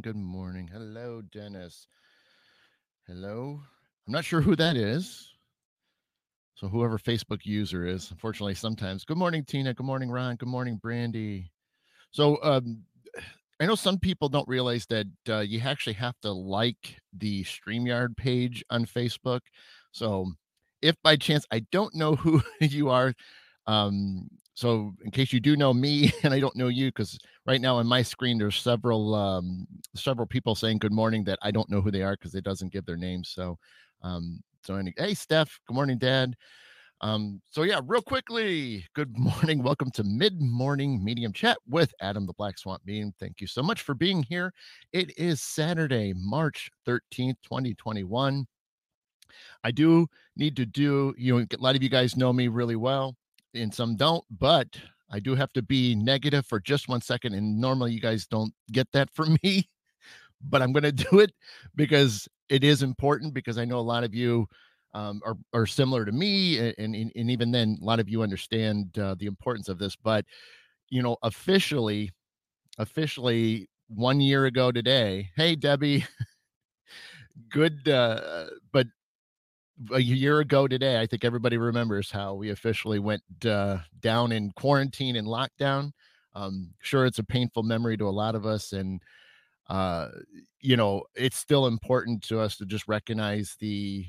morning. Good morning. Hello, Dennis. Hello. I'm not sure who that is. So, whoever Facebook user is, unfortunately, sometimes. Good morning, Tina. Good morning, Ron. Good morning, Brandy. So, um, I know some people don't realize that uh, you actually have to like the StreamYard page on Facebook. So, if by chance I don't know who you are, um, so in case you do know me and I don't know you, because right now on my screen there's several um, several people saying good morning that I don't know who they are because it doesn't give their names. So, um, so any, hey Steph, good morning, Dad. Um, so yeah, real quickly, good morning. Welcome to Mid Morning Medium Chat with Adam the Black Swamp Medium. Thank you so much for being here. It is Saturday, March 13th, 2021. I do need to do, you know, a lot of you guys know me really well, and some don't, but I do have to be negative for just one second. And normally you guys don't get that from me, but I'm going to do it because it is important because I know a lot of you um, are, are similar to me. And, and, and even then, a lot of you understand uh, the importance of this. But, you know, officially, officially one year ago today, hey, Debbie, good, uh, but a year ago today, I think everybody remembers how we officially went uh, down in quarantine and lockdown. Um, sure, it's a painful memory to a lot of us, and uh, you know, it's still important to us to just recognize the,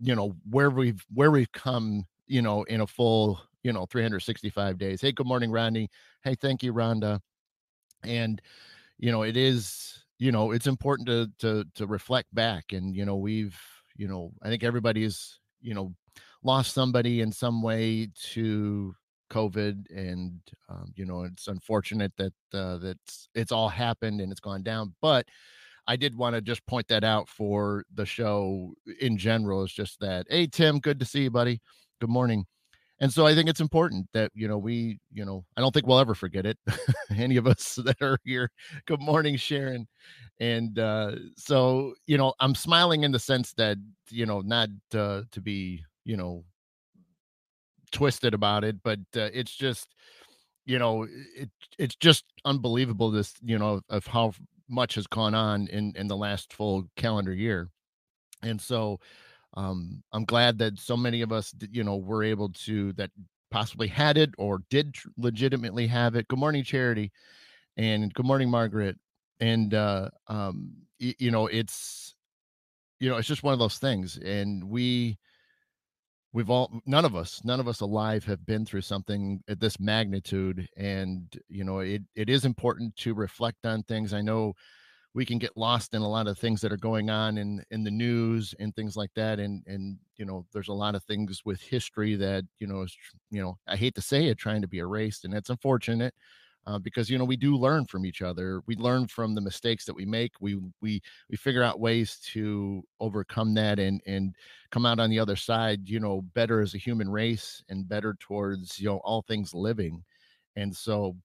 you know, where we've where we've come, you know, in a full, you know, 365 days. Hey, good morning, Rodney. Hey, thank you, Rhonda. And you know, it is, you know, it's important to to to reflect back, and you know, we've you know, I think everybody's, you know, lost somebody in some way to COVID, and um, you know, it's unfortunate that uh, that's it's all happened and it's gone down. But I did want to just point that out for the show in general. is just that, hey, Tim, good to see you, buddy. Good morning. And so I think it's important that you know we, you know, I don't think we'll ever forget it. Any of us that are here. Good morning, Sharon and uh, so you know i'm smiling in the sense that you know not uh, to be you know twisted about it but uh, it's just you know it it's just unbelievable this you know of how much has gone on in in the last full calendar year and so um i'm glad that so many of us you know were able to that possibly had it or did legitimately have it. Good morning charity and good morning margaret and uh um y- you know it's you know it's just one of those things and we we've all none of us none of us alive have been through something at this magnitude and you know it it is important to reflect on things. I know we can get lost in a lot of things that are going on in in the news and things like that and and you know there's a lot of things with history that you know is you know i hate to say it trying to be erased and it's unfortunate uh, because you know we do learn from each other. We learn from the mistakes that we make. We we we figure out ways to overcome that and and come out on the other side you know better as a human race and better towards you know all things living. And so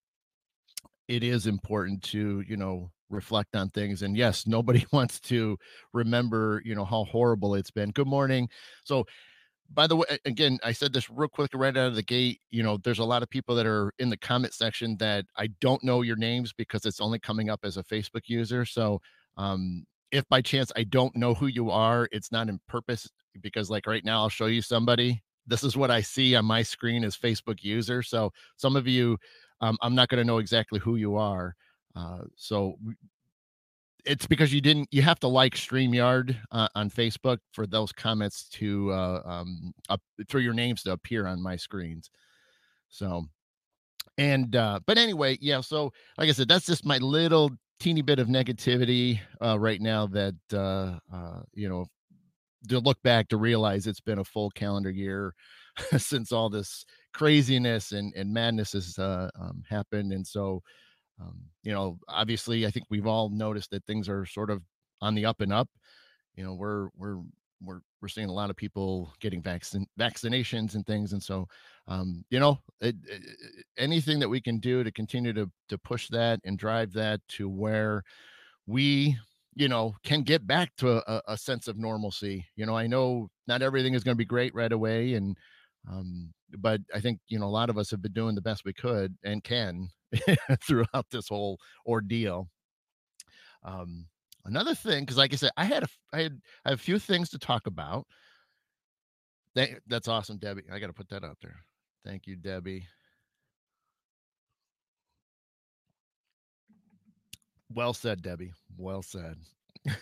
it is important to you know reflect on things and yes nobody wants to remember you know how horrible it's been good morning so by the way, again, I said this real quick right out of the gate. You know, there's a lot of people that are in the comment section that I don't know your names because it's only coming up as a Facebook user. So, um, if by chance I don't know who you are, it's not in purpose because, like, right now, I'll show you somebody. This is what I see on my screen as Facebook user. So, some of you, um, I'm not going to know exactly who you are. Uh, so it's because you didn't you have to like StreamYard uh, on Facebook for those comments to uh, um up for your names to appear on my screens. So and uh but anyway, yeah, so like I said, that's just my little teeny bit of negativity uh right now that uh uh you know to look back to realize it's been a full calendar year since all this craziness and and madness has uh um, happened and so um, you know, obviously, I think we've all noticed that things are sort of on the up and up. You know, we're we're we're we're seeing a lot of people getting vaccine vaccinations and things, and so um, you know, it, it, anything that we can do to continue to to push that and drive that to where we you know can get back to a, a sense of normalcy you know i know not everything is going to be great right away and Um, but I think you know a lot of us have been doing the best we could and can throughout this whole ordeal. Um, another thing, because like I said, I had a, I had, I have a few things to talk about. That, that's awesome, Debbie. I got to put that out there. Thank you, Debbie. Well said, Debbie. Well said.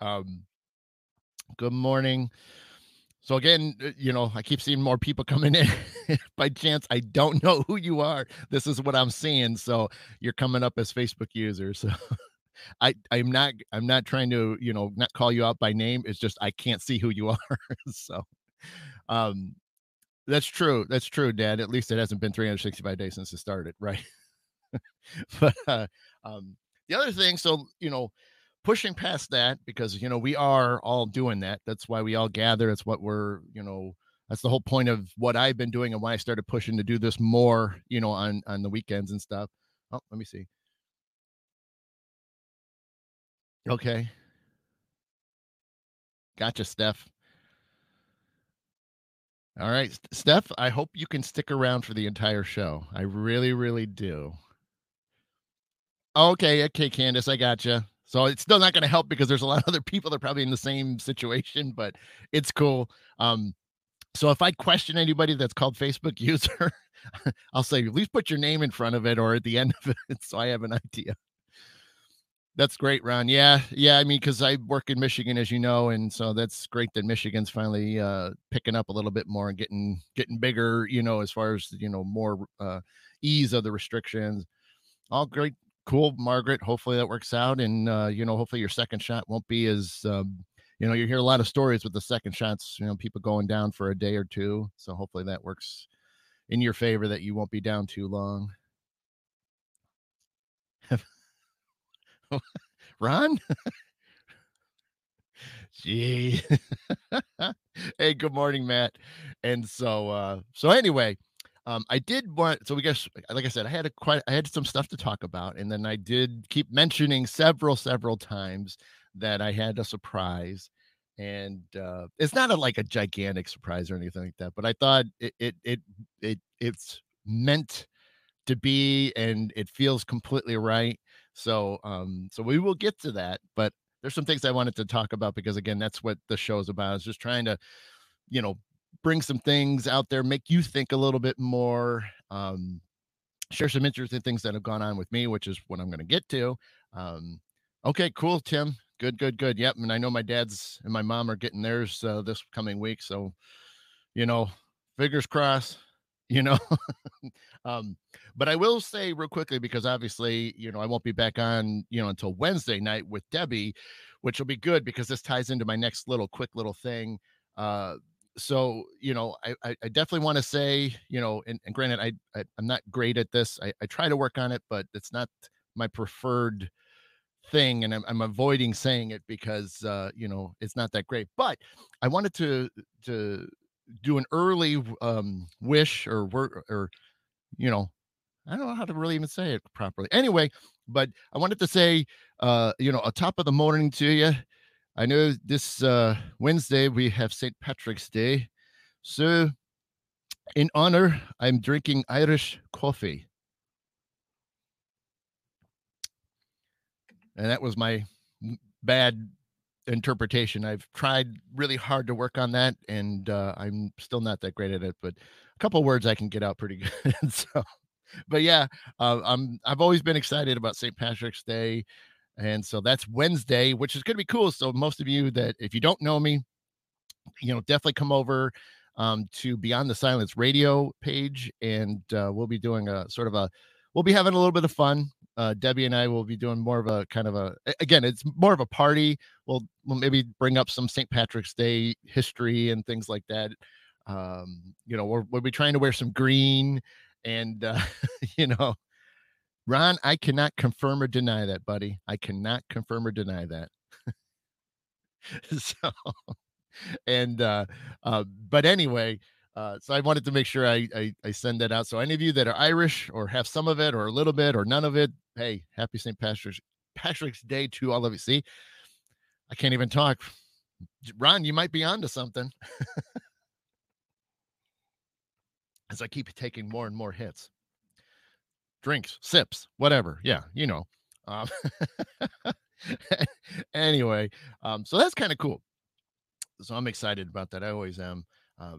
um, good morning. So again, uh, you know, I keep seeing more people coming in. By chance, I don't know who you are. This is what I'm seeing. So you're coming up as Facebook users. So I I'm not I'm not trying to, you know, not call you out by name. It's just I can't see who you are. so um that's true. That's true, Dad. At least it hasn't been 365 days since it started, right? but uh, um, the other thing, so you know, pushing past that because you know we are all doing that. That's why we all gather. That's what we're you know. That's the whole point of what I've been doing and why I started pushing to do this more, you know, on on the weekends and stuff. Oh, let me see. Okay. Gotcha, Steph. All right, Steph, I hope you can stick around for the entire show. I really, really do. Okay, okay, Candace, I gotcha. So it's still not going to help because there's a lot of other people that are probably in the same situation, but it's cool. Um, so if I question anybody that's called Facebook user, I'll say at least put your name in front of it or at the end of it, so I have an idea. That's great, Ron. Yeah, yeah. I mean, because I work in Michigan, as you know, and so that's great that Michigan's finally uh, picking up a little bit more and getting getting bigger. You know, as far as you know, more uh, ease of the restrictions. All great, cool, Margaret. Hopefully that works out, and uh, you know, hopefully your second shot won't be as um, you know, you hear a lot of stories with the second shots. You know, people going down for a day or two. So hopefully that works in your favor that you won't be down too long. Ron? Gee. hey, good morning, Matt. And so uh so anyway, um I did want so we guess like I said, I had a quite I had some stuff to talk about, and then I did keep mentioning several, several times that I had a surprise. And uh it's not a like a gigantic surprise or anything like that, but I thought it it it, it it's meant to be and it feels completely right so um so we will get to that, but there's some things I wanted to talk about because again, that's what the show is about. Is just trying to, you know, bring some things out there, make you think a little bit more, um, share some interesting things that have gone on with me, which is what I'm going to get to. Um, okay, cool, Tim. Good, good, good. Yep. And I know my dad's and my mom are getting theirs uh, this coming week. So, you know, fingers crossed, you know. um, but I will say real quickly because obviously, you know, I won't be back on, you know, until Wednesday night with Debbie, which will be good because this ties into my next little quick little thing. Uh, so you know, I I, definitely want to say, you know, and, and granted, I, I am not great at this. I, I try to work on it, but it's not my preferred thing and I'm, I'm avoiding saying it because uh you know it's not that great but i wanted to to do an early um wish or or, or you know I don't know how to really even say it properly. Anyway, but I wanted to say, uh, you know, a top of the morning to you. I know this uh, Wednesday we have St. Patrick's Day. So, in honor, I'm drinking Irish coffee. And that was my bad interpretation. I've tried really hard to work on that, and uh, I'm still not that great at it. But a couple words I can get out pretty good. so but yeah, uh, I'm I've always been excited about St. Patrick's Day, and so that's Wednesday, which is going to be cool. So most of you that if you don't know me, you know, definitely come over um, to Beyond the Silence radio page, and uh, we'll be doing a sort of a we'll be having a little bit of fun. Uh, Debbie and I will be doing more of a kind of a again, it's more of a party. We'll we'll maybe bring up some St. Patrick's Day history and things like that. Um, you know, we're, we'll be trying to wear some green and, uh, you know, Ron, I cannot confirm or deny that, buddy. I cannot confirm or deny that. so, and, uh, uh, but anyway, uh, so I wanted to make sure I, I, I send that out. So any of you that are Irish or have some of it or a little bit or none of it, hey, happy St. Patrick's Patrick's Day to all of you. See, I can't even talk. Ron, you might be onto something. as I keep taking more and more hits. Drinks, sips, whatever. Yeah, you know. Um, anyway, um, so that's kind of cool. So I'm excited about that. I always am. Uh,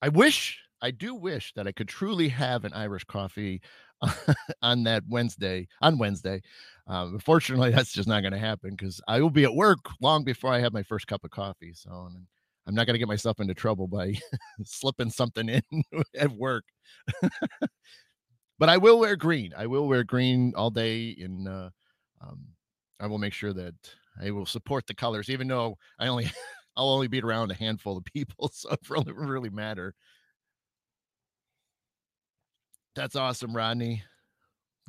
I wish, I do wish that I could truly have an Irish coffee on that Wednesday, on Wednesday. Um, unfortunately, that's just not going to happen because I will be at work long before I have my first cup of coffee. So I'm not going to get myself into trouble by slipping something in at work. But I will wear green. I will wear green all day, and uh, um, I will make sure that I will support the colors, even though I only I'll only beat around a handful of people, so it really really matter. That's awesome, Rodney.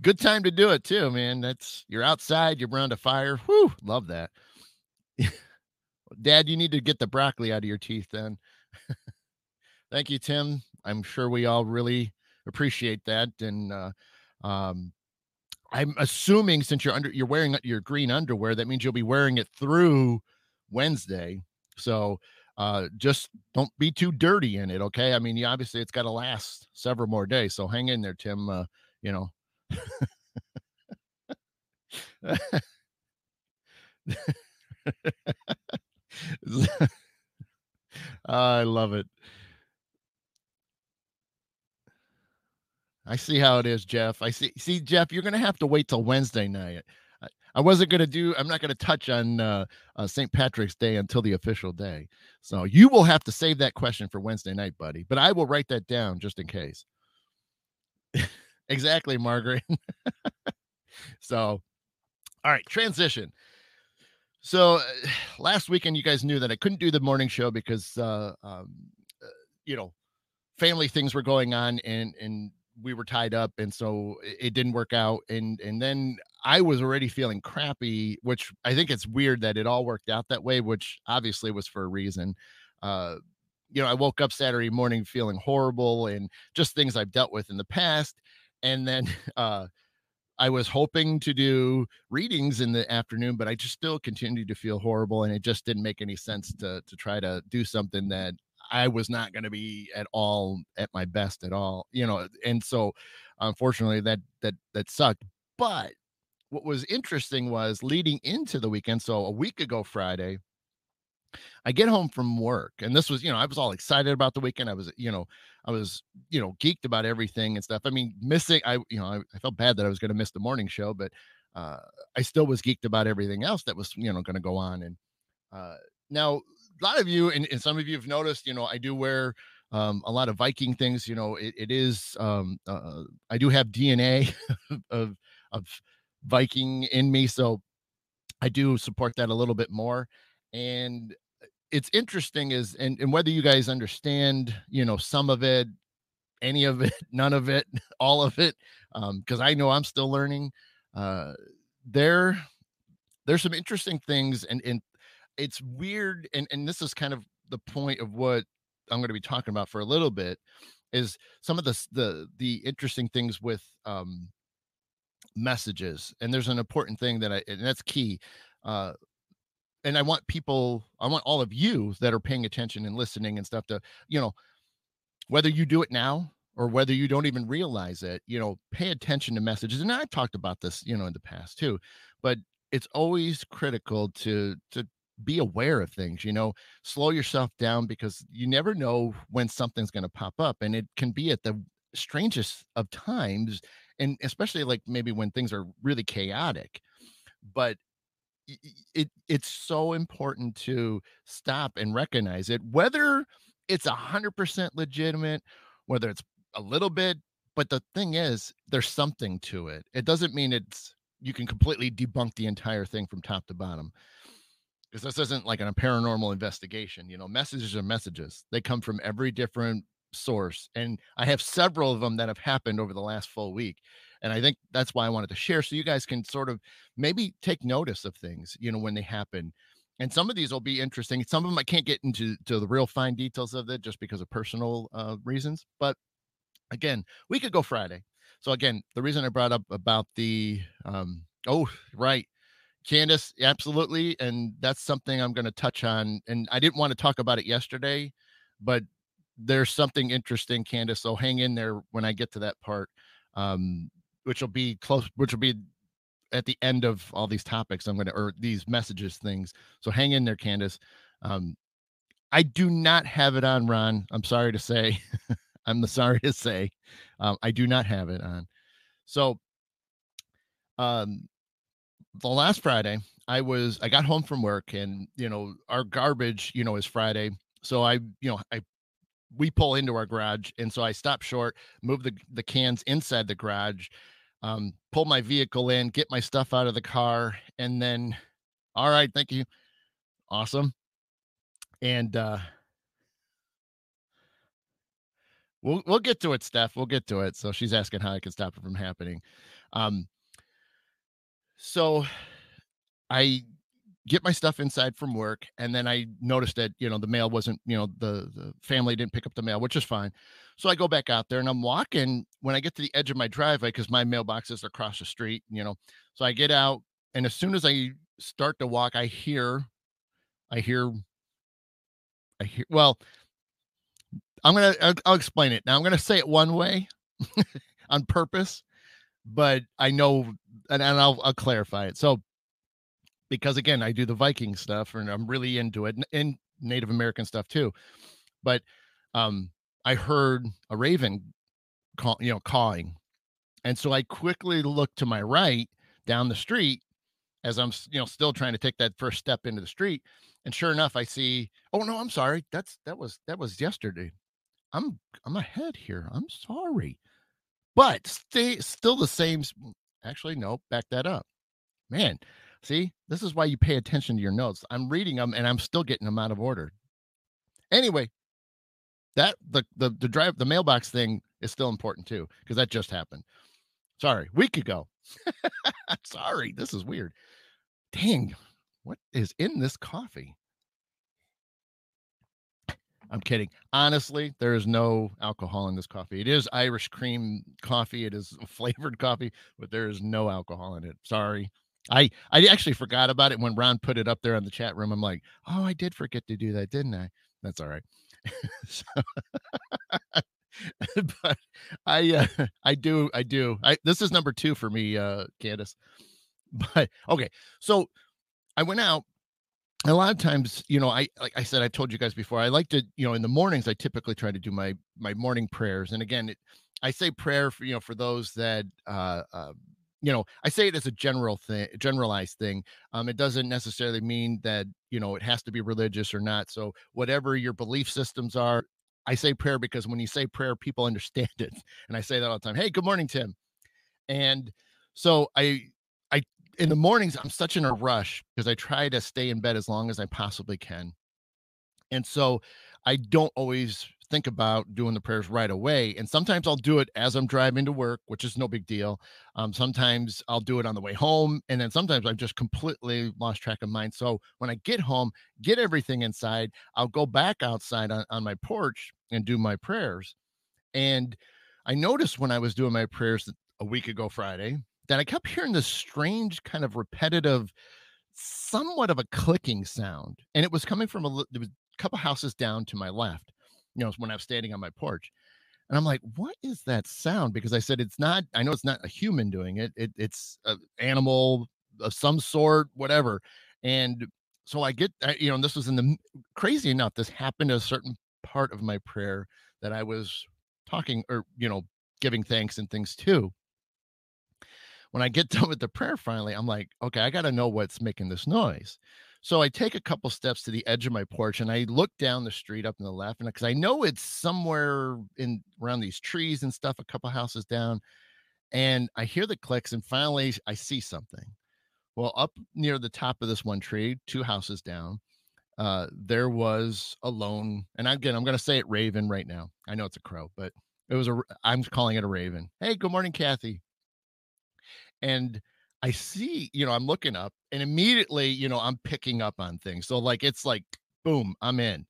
Good time to do it too, man. That's you're outside, you're around a fire. Whoo, love that. Dad, you need to get the broccoli out of your teeth then. Thank you, Tim. I'm sure we all really appreciate that. And uh, um, I'm assuming since you're under you're wearing your green underwear, that means you'll be wearing it through Wednesday. So uh, just don't be too dirty in it, okay? I mean, you, obviously it's got to last several more days. So hang in there, Tim. Uh, you know. I love it. I see how it is, Jeff. I see. See, Jeff, you're going to have to wait till Wednesday night. I, wasn't going to do. I'm not going to touch on uh, uh, St. Patrick's Day until the official day. So you will have to save that question for Wednesday night, buddy. But I will write that down just in case. exactly, Margaret. so, all right, transition. So uh, last weekend, you guys knew that I couldn't do the morning show because, uh, um, uh, you know, family things were going on and and we were tied up, and so it, didn't work out. And and then I was already feeling crappy, which I think it's weird that it all worked out that way, which obviously was for a reason. Uh, you know, I woke up Saturday morning feeling horrible and just things I've dealt with in the past. And then uh I was hoping to do readings in the afternoon, but I just still continued to feel horrible, and it just didn't make any sense to to try to do something that I was not going to be at all at my best at all, you know. And so, unfortunately, that that that sucked. But what was interesting was leading into the weekend. So a week ago Friday, I get home from work, and this was, you know, I was all excited about the weekend. I was, you know, I was, you know, geeked about everything and stuff. I mean, missing, I, you know, I, I felt bad that I was going to miss the morning show, but uh, I still was geeked about everything else that was, you know, going to go on. And uh, now, lot of you, and, and some of you have noticed, you know, I do wear um, a lot of Viking things. You know, it, it is, um, uh, I do have DNA of of Viking in me, so I do support that a little bit more. And it's interesting is and, and whether you guys understand you know some of it any of it none of it all of it um because i know i'm still learning uh there there's some interesting things and and it's weird and and this is kind of the point of what i'm going to be talking about for a little bit is some of the the the interesting things with um messages and there's an important thing that i and that's key uh and I want people, I want all of you that are paying attention and listening and stuff to, you know, whether you do it now or whether you don't even realize it, you know, pay attention to messages. And I've talked about this, you know, in the past too, but it's always critical to to be aware of things, you know, slow yourself down because you never know when something's going to pop up and it can be at the strangest of times and especially like maybe when things are really chaotic. But it it's so important to stop and recognize it whether it's a hundred percent legitimate whether it's a little bit but the thing is there's something to it it doesn't mean it's you can completely debunk the entire thing from top to bottom because this isn't like a paranormal investigation you know messages are messages. They come from every different source and i have several of them that have happened over the last full week and i think that's why i wanted to share so you guys can sort of maybe take notice of things you know when they happen and some of these will be interesting. Some of them i can't get into to the real fine details of it just because of personal uh, reasons but again we could go friday. So again the reason i brought up about the um oh right candace absolutely and that's something i'm going to touch on and i didn't want to talk about it yesterday but there's something interesting, Candace. So hang in there when I get to that part, um, which will be close, which will be at the end of all these topics. I'm going to, or these messages things. So hang in there, Candace. Um, I do not have it on, Ron. I'm sorry to say. I'm sorry to say. Um, I do not have it on. So, um, the last Friday, I was I got home from work, and you know our garbage, you know, is Friday. So I, you know, I we pull into our garage, and so I stop short, move the the cans inside the garage, um, pull my vehicle in, get my stuff out of the car, and then, all right, thank you, awesome, and uh, we'll we'll get to it, Steph. We'll get to it. So she's asking how I can stop it from happening. Um, so I get my stuff inside from work and then i noticed that you know the mail wasn't you know the the family didn't pick up the mail which is fine. So i go back out there and i'm walking when i get to the edge of my driveway because my mailboxes are across the street you know. So i get out and as soon as i start to walk i hear i hear i hear well i'm gonna i'll, I'll explain it. Now i'm gonna say it one way on purpose but i know and, and I'll, I'll clarify it so because again, I do the Viking stuff and I'm really into it and Native American stuff too. But um, I heard a raven call, you know, cawing. And so I quickly looked to my right down the street as I'm, you know, still trying to take that first step into the street. And sure enough, I see, oh no, I'm sorry. That's that was that was yesterday. I'm I'm ahead here. I'm sorry. But stay still the same. Actually, no, back that up. Man, See, this is why you pay attention to your notes. I'm reading them and I'm still getting them out of order. Anyway, that the the the drive the mailbox thing is still important too because that just happened. Sorry, week ago. Sorry, this is weird. Dang, what is in this coffee? I'm kidding. Honestly, there is no alcohol in this coffee. It is Irish cream coffee. It is flavored coffee, but there is no alcohol in it. Sorry. I I actually forgot about it when Ron put it up there on the chat room. I'm like, oh, I did forget to do that, didn't I? That's all right. but I uh, I do I do I this is number two for me, uh, Candace. But okay, so I went out. A lot of times, you know, I like I said, I told you guys before. I like to, you know, in the mornings, I typically try to do my my morning prayers. And again, it, I say prayer for you know for those that uh, uh you know, I say it as a general thing, generalized thing. Um, it doesn't necessarily mean that, you know, it has to be religious or not. So whatever your belief systems are, I say prayer because when you say prayer, people understand it. And I say that all the time. Hey, good morning, Tim. And so I I in the mornings I'm such in a rush because I try to stay in bed as long as I possibly can. And so I don't always think about doing the prayers right away. And sometimes I'll do it as I'm driving to work, which is no big deal. Um, sometimes I'll do it on the way home. And then sometimes I've just completely lost track of mine. So when I get home, get everything inside, I'll go back outside on, on my porch and do my prayers. And I noticed when I was doing my prayers a week ago Friday that I kept hearing this strange kind of repetitive, somewhat of a clicking sound. And it was coming from a, a couple houses down to my left you know, when I was standing on my porch. And I'm like, what is that sound? Because I said it's not, I know it's not a human doing it. it it's an animal of some sort, whatever. And so I get, you know, this was in the crazy enough, this happened a certain part of my prayer that I was talking or, you know, giving thanks and things too. When I get done with the prayer finally, I'm like, okay, I got to know what's making this noise. So I take a couple steps to the edge of my porch and I look down the street up in the left, and because I know it's somewhere in around these trees and stuff, a couple houses down, and I hear the clicks, and finally I see something. Well, up near the top of this one tree, two houses down, uh, there was a lone, and again, I'm going to say it raven right now. I know it's a crow, but it was a. I'm calling it a raven. Hey, good morning, Kathy. And I see, you know, I'm looking up and immediately, you know, I'm picking up on things. So like it's like boom, I'm in.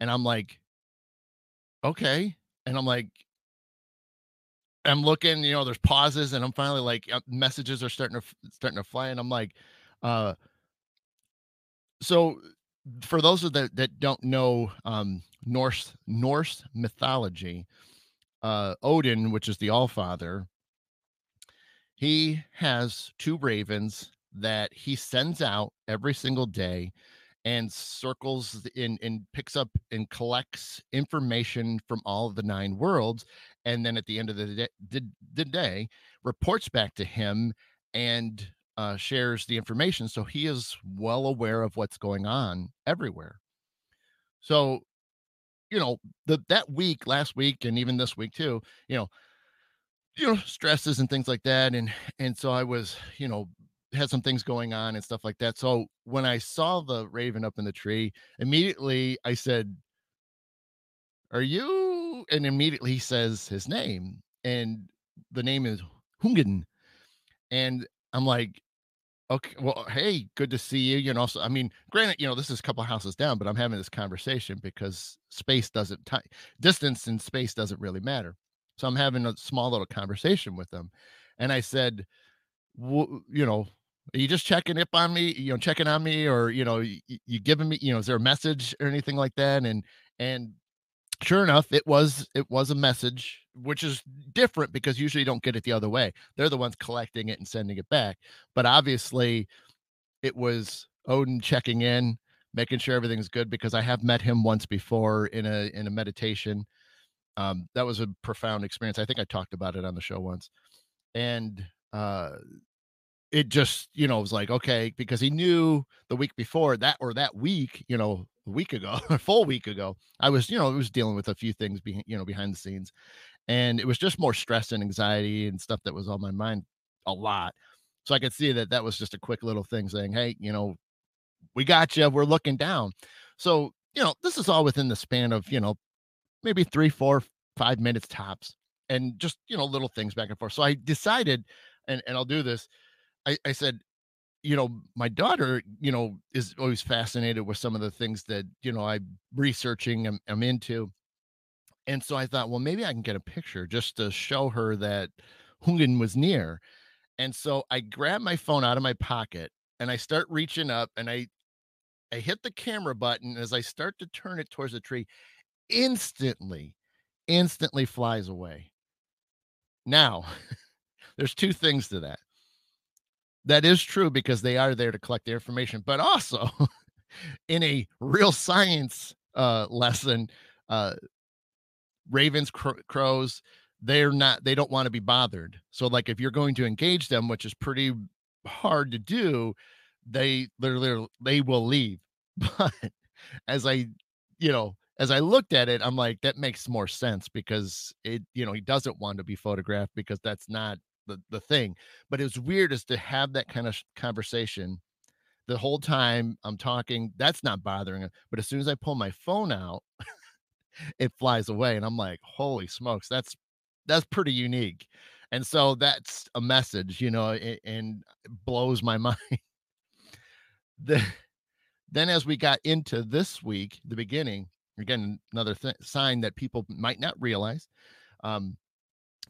And I'm like okay. And I'm like I'm looking, you know, there's pauses and I'm finally like uh, messages are starting to starting to fly and I'm like uh so for those of that that don't know um Norse Norse mythology, uh, Odin, which is the All Father, he has two ravens that he sends out every single day and circles in and picks up and collects information from all of the nine worlds and then at the end of the day, the, the day reports back to him and uh, shares the information so he is well aware of what's going on everywhere. So you know the that week last week and even this week too you know you know stresses and things like that and and so i was you know had some things going on and stuff like that. So when i saw the raven up in the tree immediately i said are you? And immediately he says his name and the name is Huginn and i'm like okay well hey good to see you you know so i mean granted you know this is a couple houses down but i'm having this conversation because space doesn't time distance and space doesn't really matter so I'm having a small little conversation with them. And I said, you know, are you just checking up on me, you know, checking on me, or, you know, you, you giving me, you know, is there a message or anything like that? And, and sure enough, it was, it was a message, which is different because usually you don't get it the other way. They're the ones collecting it and sending it back. But obviously it was Odin checking in, making sure everything's good because I have met him once before in a, in a meditation um, that was a profound experience. I think I talked about it on the show once, and uh, it just you know was like okay because he knew the week before that or that week you know a week ago a full week ago i was you know I was dealing with a few things behind you know behind the scenes and it was just more stress and anxiety and stuff that was on my mind a lot so i could see that that was just a quick little thing saying hey you know we got you we're looking down so you know this is all within the span of you know maybe three, four, five minutes tops, and just you know little things back and forth. So I decided, and and I'll do this. I, I said, you know, my daughter, you know, is always fascinated with some of the things that you know I'm researching, I'm, I'm into, and so I thought, well, maybe I can get a picture just to show her that Huginn was near. And so I grab my phone out of my pocket and I start reaching up and I I hit the camera button as I start to turn it towards the tree instantly, instantly flies away. Now, there's two things to that. That is true because they are there to collect the information, but also in a real science uh, lesson, uh, ravens, cr- crows, they're not, they don't want to be bothered. So, like, if you're going to engage them, which is pretty hard to do, they literally they will leave. But as I, you know, as I looked at it, I'm like, that makes more sense because it, you know, he doesn't want to be photographed because that's not the, the thing. But it was weird as to have that kind of conversation the whole time I'm talking. That's not bothering him. But as soon as I pull my phone out, it flies away. And I'm like, holy smokes, that's that's pretty unique. And so that's a message, you know, and, and blows my mind. the, then as we got into this week, the beginning, again another th- sign that people might not realize um,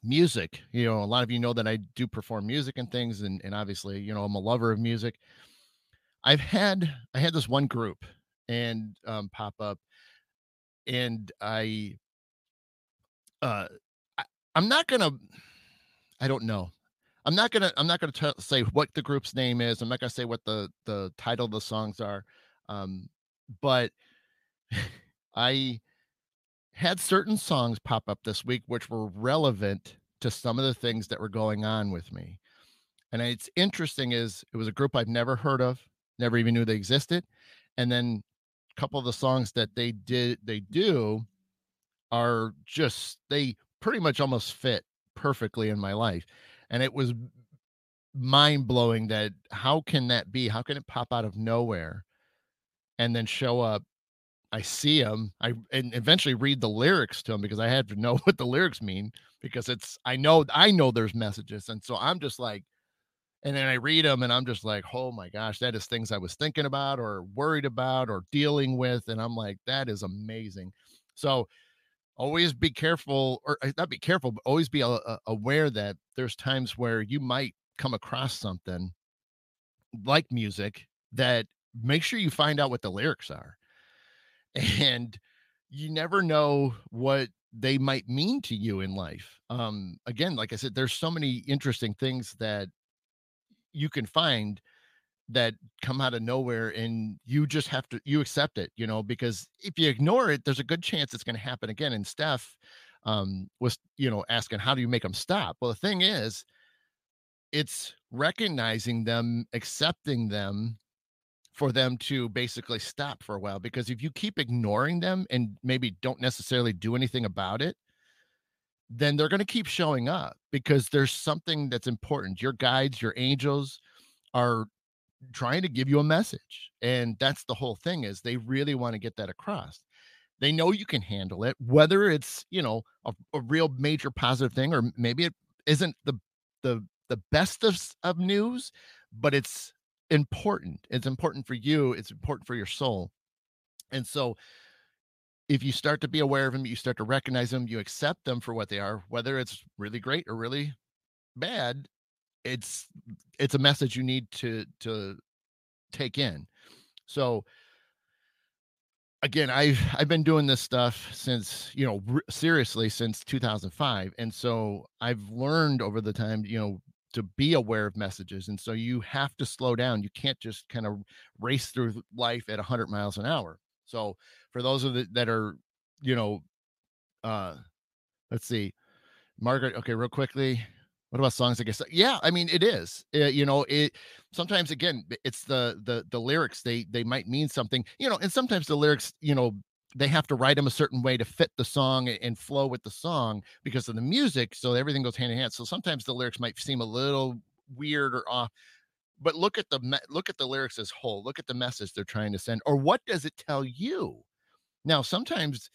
music you know a lot of you know that i do perform music and things and, and obviously you know i'm a lover of music. I've had i had this one group and um, pop up and i uh I, i'm not gonna i don't know. I'm not gonna i'm not gonna t- say what the group's name is i'm not gonna say what the the title of the songs are um but I had certain songs pop up this week which were relevant to some of the things that were going on with me. And it's interesting is it was a group I've never heard of, never even knew they existed. And then a couple of the songs that they did they do are just they pretty much almost fit perfectly in my life. And it was mind blowing that how can that be? How can it pop out of nowhere and then show up I see them. I and eventually read the lyrics to them because I had to know what the lyrics mean because it's I know I know there's messages and so I'm just like and then I read them and I'm just like, "Oh my gosh, that is things I was thinking about or worried about or dealing with." And I'm like, "That is amazing." So always be careful or uh, not be careful, but always be uh, aware that there's times where you might come across something like music that make sure you find out what the lyrics are and you never know what they might mean to you in life. Um, again, like I said, there's so many interesting things that you can find that come out of nowhere and you just have to you accept it you know because if you ignore it there's a good chance it's going to happen again and steph um was you know asking how do you make them stop well the thing is it's recognizing them accepting them for them to basically stop for a while because if you keep ignoring them and maybe don't necessarily do anything about it then they're going to keep showing up because there's something that's important. Your guides your angels are trying to give you a message and that's the whole thing is they really want to get that across. They know you can handle it whether it's you know a, a real major positive thing or maybe it isn't the the the best of, of news but it's important it's important for you it's important for your soul and so if you start to be aware of them you start to recognize them you accept them for what they are whether it's really great or really bad it's it's a message you need to to take in. So again, I've I've been doing this stuff since you know r- seriously since 2005, and so I've learned over the time you know to be aware of messages, and so you have to slow down. You can't just kind of race through life at 100 miles an hour. So for those of the, that are you know, uh, let's see, Margaret. Okay, real quickly, what about songs? I guess yeah. I mean, it is. Uh, you know, it sometimes again, it's the the the lyrics. They they might mean something. You know, and sometimes the lyrics. You know, they have to write them a certain way to fit the song and flow with the song because of the music. So everything goes hand in hand. So sometimes the lyrics might seem a little weird or off. But look at the look at the lyrics as whole. Look at the message they're trying to send, or what does it tell you? Now, sometimes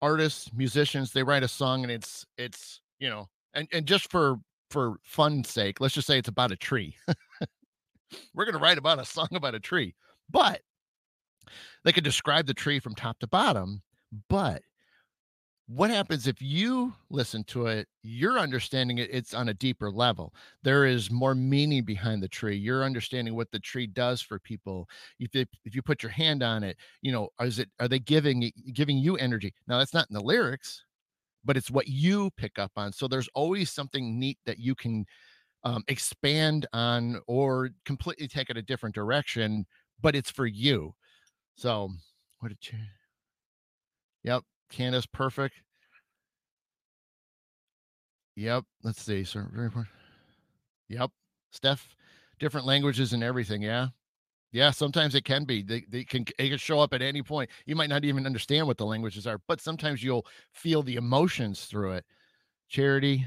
artists, musicians, they write a song and it's it's you know and and just for for fun's sake, let's just say it's about a tree. We're to write about a song about a tree, but they could describe the tree from top to bottom. But what happens if you listen to it you're understanding it it's on a deeper level there is more meaning behind the tree you're understanding what the tree does for people if, if you put your hand on it you know is it are they giving giving you energy now that's not in the lyrics but it's what you pick up on. So there's always something neat that you can um, expand on or completely take it a different direction, but it's for you. So what did you? Yep, Candace, perfect. Yep, let's see. So very important. Yep, Steph, different languages and everything. Yeah, yeah, sometimes it can be. They, they can it can show up at any point. You might not even understand what the languages are, but sometimes you'll feel the emotions through it. Charity.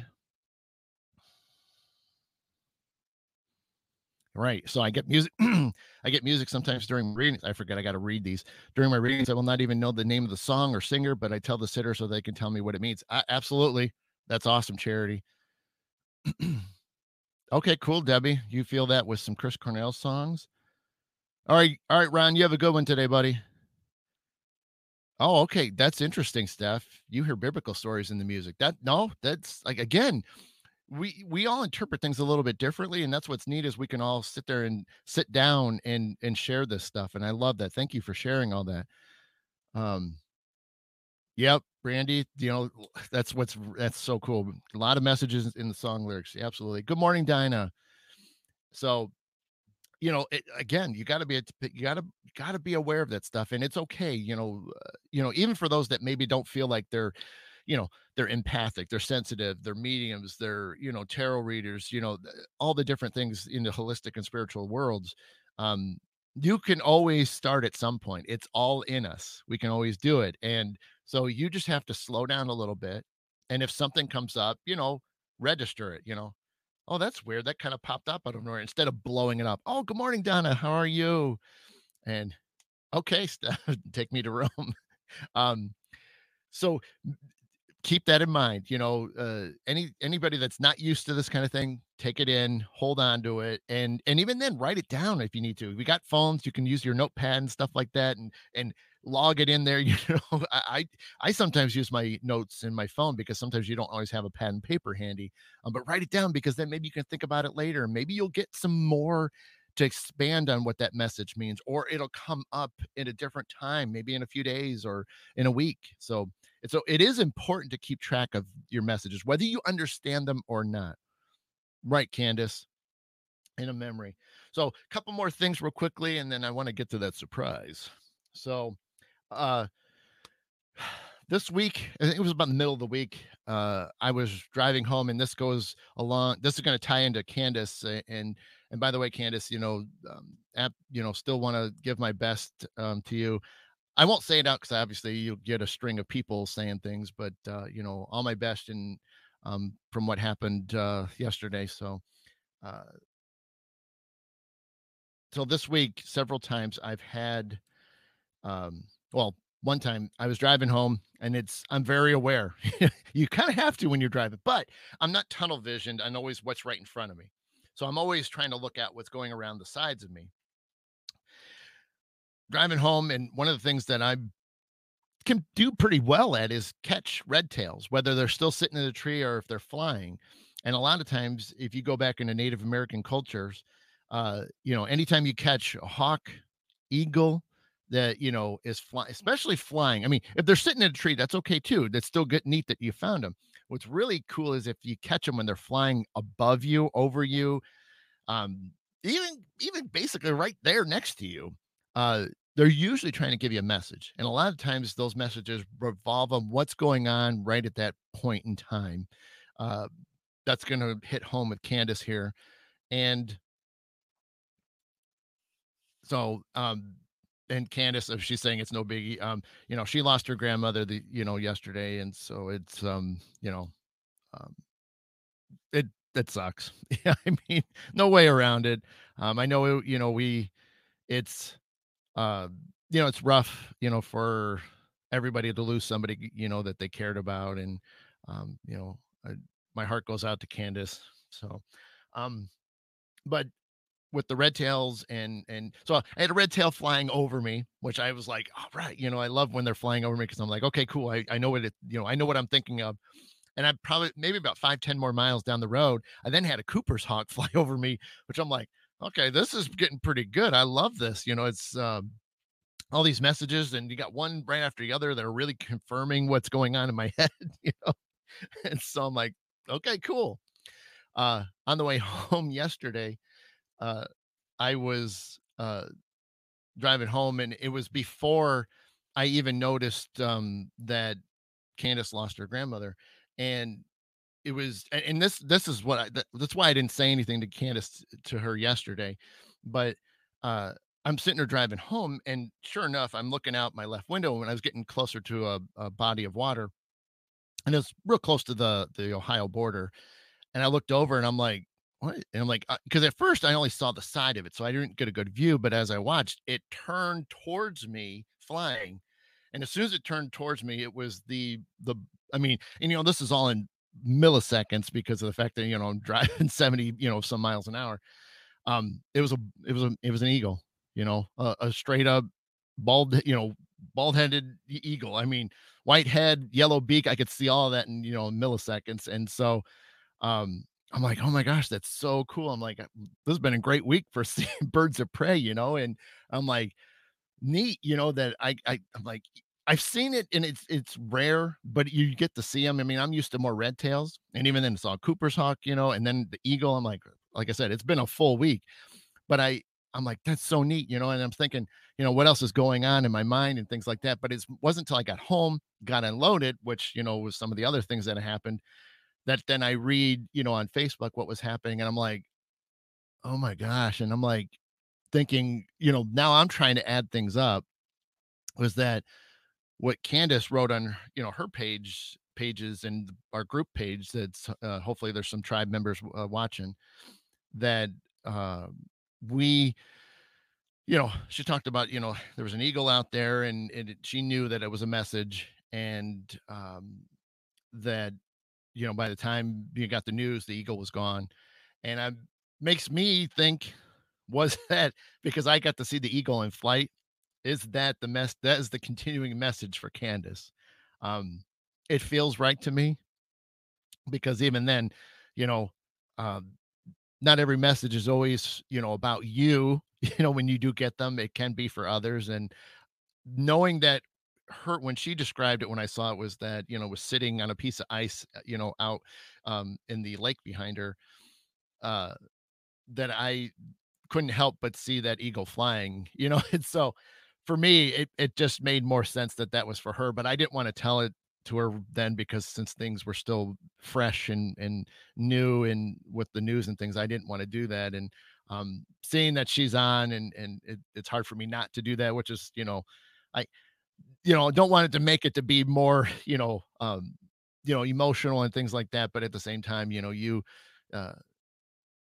Right. So I get music. I get music mm-hmm. sometimes during readings. I forget I got to read these during my readings. I will not even know the name of the song or singer, but I tell the sitter so they can tell me what it means. I, absolutely. That's awesome, Charity. okay, cool, Debbie. You feel that with some Chris Cornell songs? All right, all right, Ron, you have a good one today, buddy. Oh, okay, that's interesting, Steph. You hear biblical stories in the music. That no, that's like again, we we all interpret things a little bit differently, and that's what's neat is we can all sit there and sit down and and share this stuff. And I love that. Thank you for sharing all that. Um, yep, Brandy. You know that's what's that's so cool. A lot of messages in the song lyrics. Absolutely. Good morning, Dinah. So you know it, again you got to be you got to got to be aware of that stuff and it's okay you know uh, you know even for those that maybe don't feel like they're you know they're empathic they're sensitive they're mediums they're you know tarot readers you know all the different things in the holistic and spiritual worlds um you can always start at some point it's all in us we can always do it and so you just have to slow down a little bit and if something comes up you know register it you know Oh, that's weird. That kind of popped up out of nowhere instead of blowing it up. Oh, good morning, Donna. How are you? And okay, take me to Rome. um, so keep that in mind. You know, uh, any anybody that's not used to this kind of thing, take it in, hold on to it, and and even then write it down if you need to. We got phones, you can use your notepad and stuff like that, and and log it in there. You know, I I sometimes use my notes in my phone because sometimes you don't always have a pen and paper handy. Um, but write it down because then maybe you can think about it later. Maybe you'll get some more to expand on what that message means, or it'll come up in a different time, maybe in a few days or in a week. So so it is important to keep track of your messages, whether you understand them or not. Right, Candace, in a memory. So a couple more things real quickly, and then I want to get to that surprise. So uh this week, I think it was about the middle of the week. Uh, I was driving home, and this goes along. This is going to tie into Candace, and and by the way, Candace, you know, um, app, you know, still want to give my best um, to you. I won't say it out because obviously you'll get a string of people saying things, but uh, you know, all my best and um, from what happened uh, yesterday. So, uh, so this week, several times I've had, um, well, one time I was driving home and it's I'm very aware. you kind of have to when you're driving, but I'm not tunnel visioned. I know always what's right in front of me. So I'm always trying to look at what's going around the sides of me. Driving home, and one of the things that I can do pretty well at is catch red tails, whether they're still sitting in a tree or if they're flying. And a lot of times, if you go back into Native American cultures, uh, you know, anytime you catch a hawk, eagle, that you know is flying, especially flying. I mean, if they're sitting in a tree, that's okay too. That's still good, neat that you found them. What's really cool is if you catch them when they're flying above you, over you, um, even even basically right there next to you. Uh, they're usually trying to give you a message, and a lot of times those messages revolve on what's going on right at that point in time. Uh, that's going to hit home with Candace here, and so um and Candace, if she's saying it's no biggie, um, you know, she lost her grandmother the, you know, yesterday, and so it's, um, you know, um, it it sucks. Yeah, I mean, no way around it. Um, I know, you know, we, it's, uh, you know, it's rough, you know, for everybody to lose somebody, you know, that they cared about, and, um, you know, I, my heart goes out to Candace. So, um, but with the red tails and and so I had a red tail flying over me, which I was like, all right, you know, I love when they're flying over me because I'm like, okay, cool. I, I know what it, you know, I know what I'm thinking of. And I probably maybe about five, ten more miles down the road, I then had a Cooper's hawk fly over me, which I'm like, okay, this is getting pretty good. I love this. You know, it's um all these messages, and you got one right after the other that are really confirming what's going on in my head, you know. And so I'm like, okay, cool. Uh on the way home yesterday, uh, I was uh, driving home, and it was before I even noticed um, that Candace lost her grandmother, and it was, and this this is what I, that's why I didn't say anything to Candace to her yesterday, but uh, I'm sitting there driving home, and sure enough, I'm looking out my left window when I was getting closer to a, a body of water, and it's real close to the the Ohio border, and I looked over, and I'm like, what? And I'm like, because uh, at first I only saw the side of it, so I didn't get a good view. But as I watched, it turned towards me flying, and as soon as it turned towards me, it was the the. I mean, and you know, this is all in milliseconds because of the fact that you know I'm driving 70, you know, some miles an hour. Um, it was a it was a it was an eagle, you know, a, a straight up bald, you know, bald headed eagle. I mean, white head, yellow beak. I could see all that in you know milliseconds, and so um I'm like, oh my gosh, that's so cool. I'm like, uh, this has been a great week for seeing birds of prey, you know, and I'm like, neat, you know, that I, I I'm like, I've seen it and it's it's rare, but you get to see them. I mean, I'm used to more red tails, and even then saw Cooper's hawk, you know, and then the eagle. I'm like, like I said, it's been a full week, but I I'm like, that's so neat, you know, and I'm thinking, you know, what else is going on in my mind and things like that. But it wasn't until I got home, got unloaded, which you know was some of the other things that happened that then I read, you know, on Facebook what was happening, and I'm like, oh my gosh. And I'm like thinking, you know, now I'm trying to add things up. Was that what Candace wrote on, you know, her page pages and our group page that's uh, hopefully there's some tribe members uh, watching that uh, we you know she talked about you know there was an eagle out there and, and it, she knew that it was a message and um, that you know, by the time you got the news, the eagle was gone. And it makes me think, was that because I got to see the eagle in flight? Is that the mess? That is the continuing message for Candace. Um, it feels right to me because even then, you know, um, not every message is always, you know, about you. You know, when you do get them, it can be for others. And knowing that her when she described it when I saw it was that, you know, was sitting on a piece of ice, uh, you know, out um in the lake behind her, uh that I couldn't help but see that eagle flying, you know. And so for me, it it just made more sense that that was for her, but I didn't want to tell it to her then because since things were still fresh and and new and with the news and things, I didn't want to do that. And um, seeing that she's on and and it, it's hard for me not to do that, which is you know, I you know don't want it to make it to be more you know um you know emotional and things like that, but at the same time, you know you. Uh,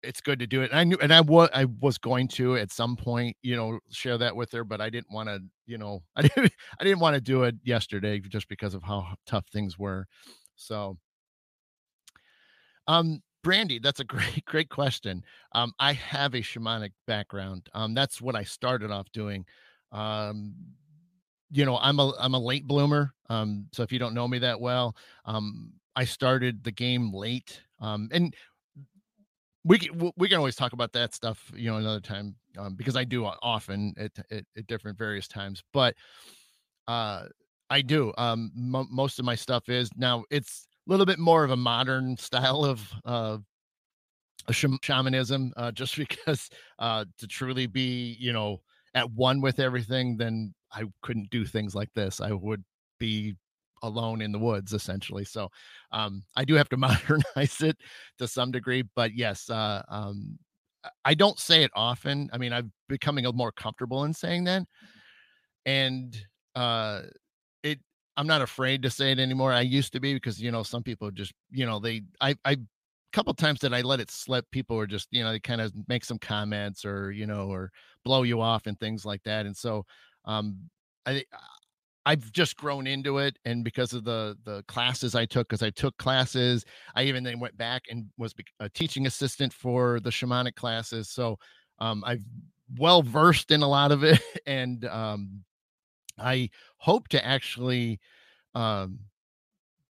it's good to do it. And I knew, and I was, I was going to at some point, you know, share that with her, but I didn't want to, you know, I didn't, I didn't want to do it yesterday just because of how tough things were. So, um, Brandy, that's a great, great question. Um, I have a shamanic background. Um, that's what I started off doing. Um, you know, I'm a, I'm a late bloomer. Um, so if you don't know me that well, um, I started the game late. Um, and we can we can always talk about that stuff you know another time um, because i do often at, at, at, different various times but uh i do um most of my stuff is now it's a little bit more of a modern style of uh shamanism uh just because uh to truly be you know at one with everything then i couldn't do things like this. I would be alone in the woods essentially so um i do have to modernize it to some degree but yes uh um i don't say it often i mean i'm becoming a more comfortable in saying that and uh it i'm not afraid to say it anymore i used to be because you know some people just you know they i i couple times that I let it slip, people were just, you know, they kind of make some comments or, you know, or blow you off and things like that. And so um I I've just grown into it, and because of the the classes I took, because I took classes, I even then went back and was a teaching assistant for the shamanic classes. So um, I've well versed in a lot of it, and um, I hope to actually um,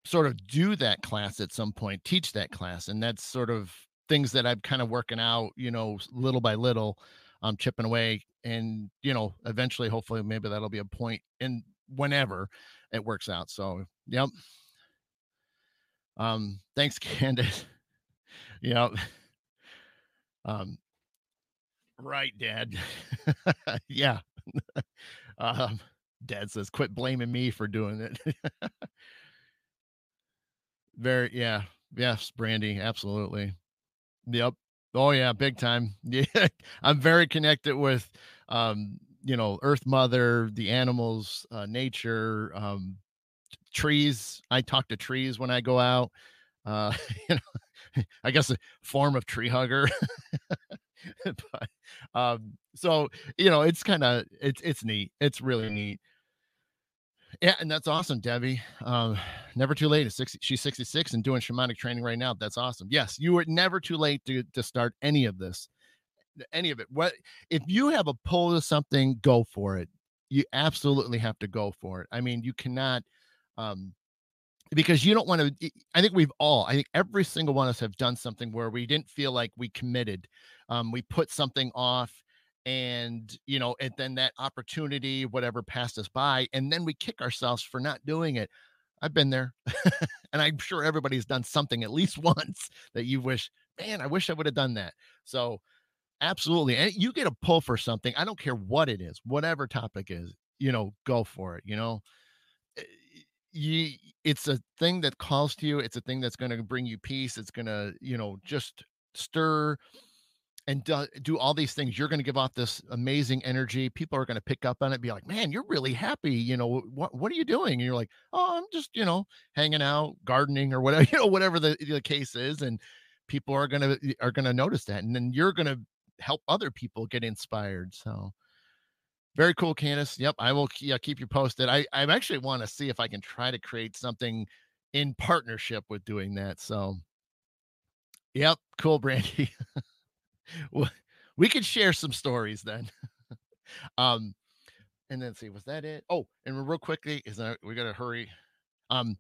sort of do that class at some point, teach that class, and that's sort of things that I'm kind of working out, you know, little by little, um, chipping away, and you know, eventually, hopefully, maybe that'll be a point in whenever it works out. So, yep. Um, thanks, Candace. yep. Um, right, Dad. yeah. um, Dad says, quit blaming me for doing it. Very, yeah. Yes, Brandy. Absolutely. Yep. Oh yeah, big time. Yeah. I'm very connected with um you know earth mother the animals uh, nature um, trees i talk to trees when i go out uh, you know i guess a form of tree hugger but um, so you know it's kind of it's it's neat it's really neat. Yeah and that's awesome debbie um, never too late 60, she's 66 and doing shamanic training right now that's awesome. Yes you were never too late to to start any of this any of it. What if you have a pull to something, go for it. You absolutely have to go for it. I mean, you cannot um because you don't want to i think we've all i think every single one of us have done something where we didn't feel like we committed um we put something off and you know and then that opportunity whatever passed us by and then we kick ourselves for not doing it i've been there and i'm sure everybody's done something at least once that you wish man i wish i would have done that so Absolutely. And you get a pull for something. I don't care what it is, whatever topic is, you know, go for it. You know, eh, you, it's a thing that calls to you. It's a thing that's going to bring you peace. It's going to, you know, just stir and do, do all these things. You're going to give off this amazing energy. People are going to pick up on it, be like, man, you're really happy. You know, what, what are you doing? And you're like, oh, I'm just, you know, hanging out, gardening or whatever, you know, whatever the, the case is. And people are going to, are going to notice that. And then you're going to help other people get inspired. So very cool, Candace. Yep, I will yeah, keep you posted. I I actually want to see if I can try to create something in partnership with doing that. So yep, cool, Brandy. we could share some stories then. um, and then see, was that it? Oh, and real quickly, is that we gotta hurry. Um,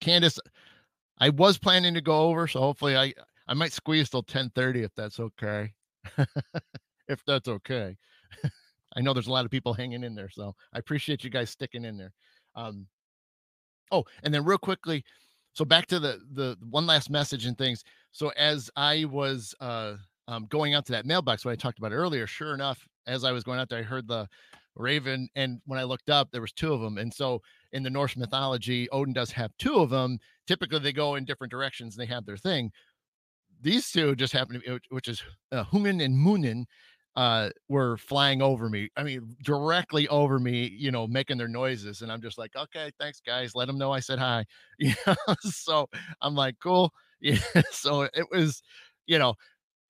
Candace, I was planning to go over, so hopefully I I might squeeze till 10:30 if that's okay. if that's okay. I know there's a lot of people hanging in there, so I appreciate you guys sticking in there. Um, oh, and then real quickly, so back to the the one last message and things. So as I was uh, um, going out to that mailbox, what I talked about earlier, sure enough, as I was going out there, I heard the raven, and when I looked up, there was two of them. And so in the Norse mythology, Odin does have two of them. Typically, they go in different directions. And they have their thing. These two just happened to be, which is uh, and Munin, uh, were flying over me. I mean, directly over me, you know, making their noises. And I'm just like, okay, thanks, guys. Let them know I said hi. Yeah. so I'm like, cool. Yeah. So it was, you know,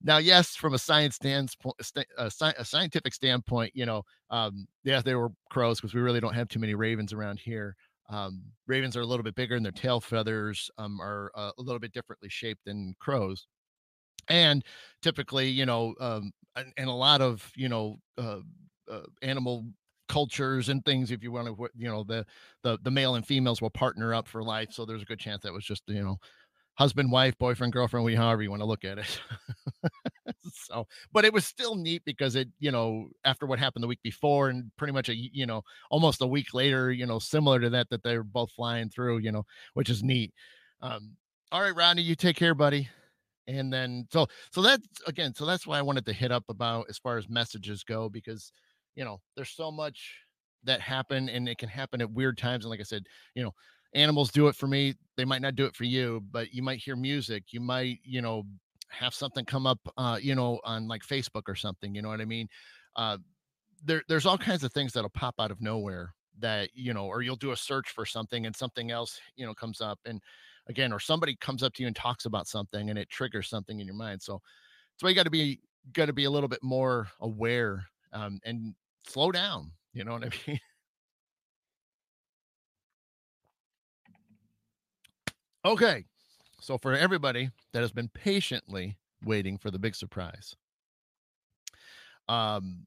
now, yes, from a science standpoint, a scientific standpoint, you know, um, yeah, they were crows because we really don't have too many ravens around here. Um, ravens are a little bit bigger and their tail feathers um, are uh, a little bit differently shaped than crows and typically you know um, and, a lot of you know uh, uh, animal cultures and things if you want to you know the, the the male and females will partner up for life so there's a good chance that was just you know husband wife boyfriend girlfriend we however you want to look at it. So but it was still neat because it you know after what happened the week before and pretty much a you know almost a week later you know similar to that that they're both flying through you know which is neat. Um all right rodney you take care buddy and then so so that's again so that's why i wanted to hit up about as far as messages go because you know there's so much that happen and it can happen at weird times and like i said you know animals do it for me they might not do it for you but you might hear music you might you know have something come up uh you know on like facebook or something you know what i mean? Uh there there's all kinds of things that'll pop out of nowhere that you know or you'll do a search for something and something else you know comes up and again, or somebody comes up to you and talks about something and it triggers something in your mind. So that's why you got to be got to be a little bit more aware um, and slow down. You know what I mean? okay. So for everybody that has been patiently waiting for the big surprise, um,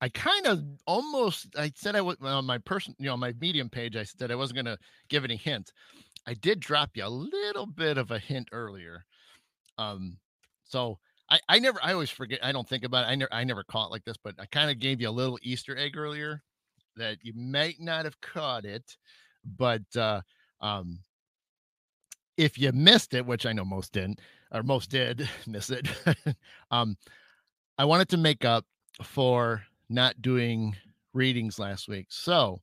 I kind of almost I said I was on my person, you know, my medium page. I said I wasn't going to give any hint. I did drop you a little bit of a hint earlier. Um, so I, I never, I always forget. I don't think about it. I never, I never caught like this, but I kind of gave you a little Easter egg earlier that you might not have caught it, but uh, um, if you missed it, which I know most didn't, or most did miss it, um, I wanted to make up for not doing readings last week. So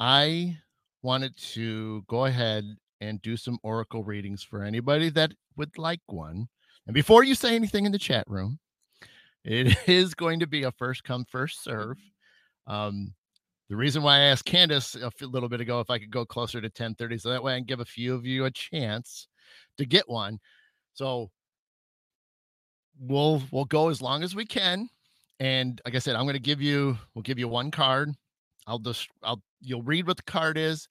I wanted to go ahead and do some oracle readings for anybody that would like one. And before you say anything in the chat room, it is going to be a first come, first serve. Um, the reason why I asked Candace a little bit ago if I could go closer to 1030, so that way I can give a few of you a chance to get one. So we'll we'll go as long as we can. And like I said, I'm going to give you we'll give you one card. I'll just I'll you'll read what the card is,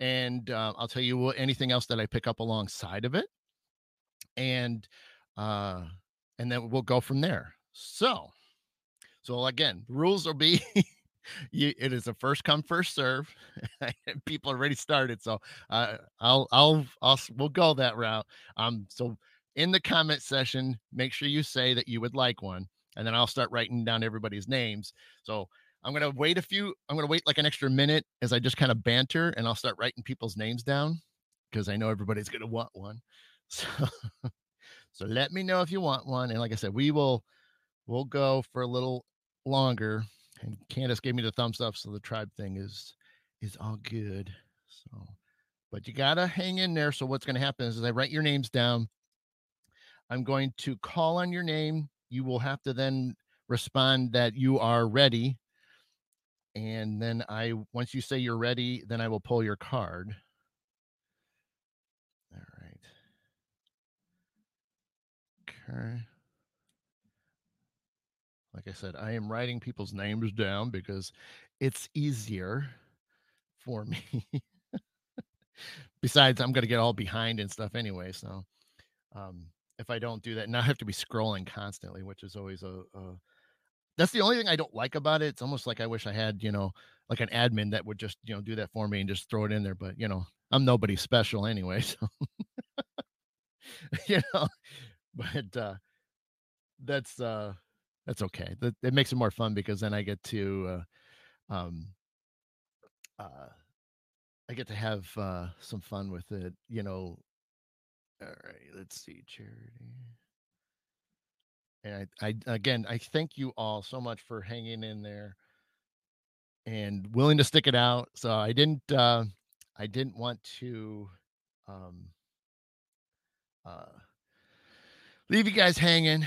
and uh, I'll tell you anything else that I pick up alongside of it, and uh, and then we'll go from there. So, so again, rules will be. you, it is a first come first serve people already started so uh, i'll i'll i'll we'll go that route um so in the comment session make sure you say that you would like one and then i'll start writing down everybody's names so I'm gonna wait a few. I'm gonna wait like an extra minute as I just kind of banter, and I'll start writing people's names down because I know everybody's gonna want one. So, so let me know if you want one. And like I said, we will we'll go for a little longer. And Candace gave me the thumbs up, so the tribe thing is is all good. So, but you gotta hang in there. So what's gonna happen is, as I write your names down, I'm going to call on your name. You will have to then respond that you are ready and then I once you say you're ready, then I will pull your card. All right. Okay. Like I said, I am writing people's names down because it's easier for me. Besides, I'm going to get all behind and stuff anyway. So, um, if I don't do that, now I have to be scrolling constantly, which is always a, a that's the only thing I don't like about it. It's almost like I wish I had, you know, like an admin that would just, you know, do that for me and just throw it in there. But you know, I'm nobody special anyway. So you know, but uh, that's uh, that's okay. That it makes it more fun because then I get to uh, um, uh, I get to have uh, some fun with it. You know. All right, let's see, charity. I, I again, I thank you all so much for hanging in there and willing to stick it out. So I didn't, uh, I didn't want to, um, uh, leave you guys hanging.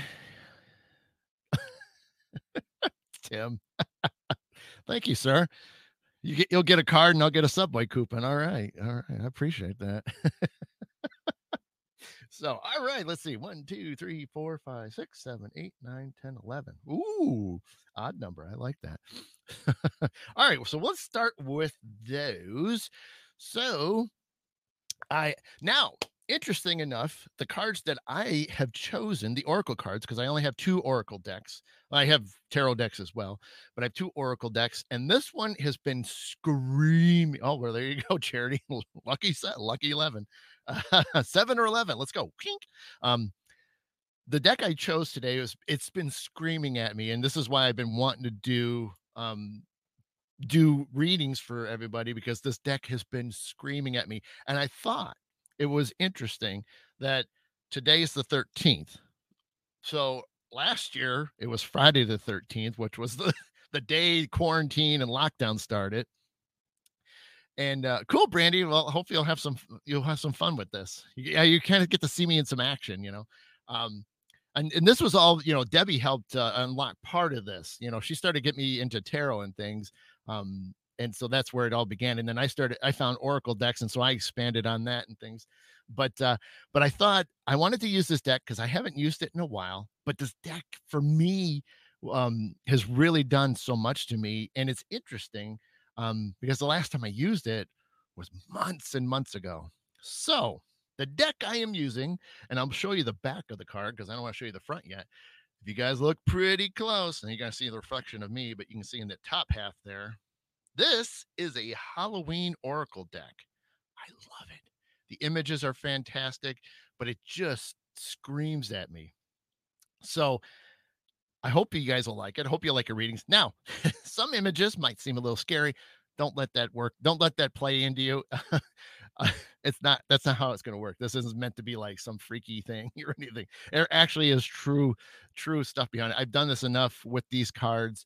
Tim, thank you, sir. You get, you'll get a card and I'll get a subway coupon. All right, all right, I appreciate that. So, all right, let's see. One, two, three, four, five, six, seven, eight, nine, 10, 11. Ooh, odd number. I like that. all right, so let's start with those. So, I now interesting enough, the cards that I have chosen, the Oracle cards, because I only have two Oracle decks. I have tarot decks as well, but I have two Oracle decks, and this one has been screaming. Oh, well, there you go, Charity. lucky set, lucky 11. Seven or 11. Let's go. Um, the deck I chose today was it's been screaming at me, and this is why I've been wanting to do um do readings for everybody because this deck has been screaming at me. And I thought it was interesting that today is the 13th. So last year it was Friday the 13th, which was the, the day quarantine and lockdown started. And uh, cool, Brandy. Well, hopefully you'll have some you'll have some fun with this. Yeah, you kind of get to see me in some action, you know. Um, and and this was all you know. Debbie helped uh, unlock part of this. You know, she started get me into tarot and things. Um, and so that's where it all began and then i started i found oracle decks and so i expanded on that and things but uh but i thought i wanted to use this deck because i haven't used it in a while but this deck for me um has really done so much to me and it's interesting um because the last time i used it was months and months ago so the deck i am using and i'll show you the back of the card because i don't want to show you the front yet if you guys look pretty close and you're going to see the reflection of me but you can see in the top half there this is a Halloween Oracle deck. I love it. The images are fantastic, but it just screams at me. So I hope you guys will like it. I hope you like your readings. Now, some images might seem a little scary. Don't let that work. Don't let that play into you. it's not that's not how it's going to work. This isn't meant to be like some freaky thing or anything. There actually is true true stuff behind it. I've done this enough with these cards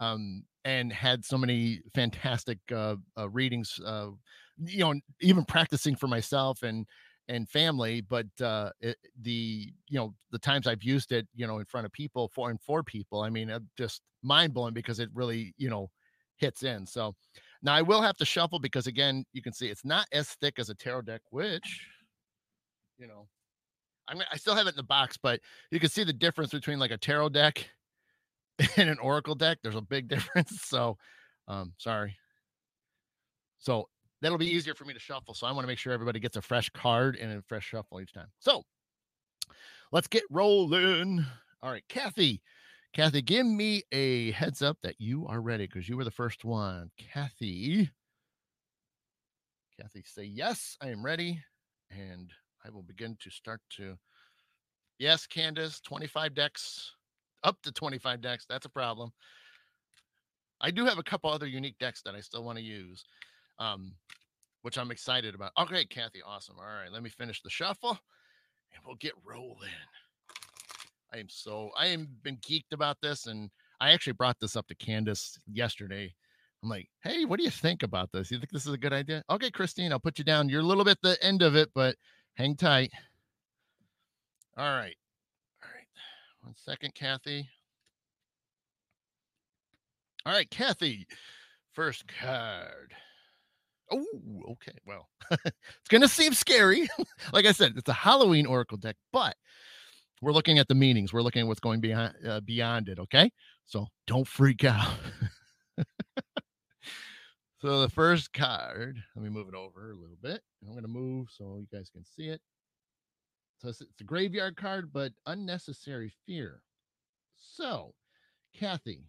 um, and had so many fantastic uh, uh, readings. Uh, you know, even practicing for myself and and family, but uh, it, the you know the times I've used it, you know, in front of people, for and for people. I mean, just mind blowing because it really you know hits in. So now I will have to shuffle because again, you can see it's not as thick as a tarot deck, which you know. I'm, I still have it in the box, but you can see the difference between like a tarot deck and an Oracle deck, there's a big difference. So, um, sorry. So that'll be easier for me to shuffle. So I want to make sure everybody gets a fresh card and a fresh shuffle each time. So let's get rolling. All right, Kathy. Kathy, give me a heads up that you are ready because you were the first one. Kathy. Kathy, say yes, I am ready. And I will begin to start to. Yes, Candace, 25 decks up to 25 decks. That's a problem. I do have a couple other unique decks that I still want to use, um, which I'm excited about. Okay, Kathy, awesome. All right, let me finish the shuffle and we'll get rolling. I am so I am been geeked about this, and I actually brought this up to Candace yesterday. I'm like, hey, what do you think about this? You think this is a good idea? Okay, Christine, I'll put you down. You're a little bit the end of it, but hang tight. All right. All right. One second, Kathy. All right, Kathy. First card. Oh, okay. Well, it's going to seem scary. like I said, it's a Halloween Oracle deck, but we're looking at the meanings. We're looking at what's going beyond uh, beyond it. Okay, so don't freak out. so the first card. Let me move it over a little bit. I'm going to move so you guys can see it. So it's, it's a graveyard card, but unnecessary fear. So, Kathy,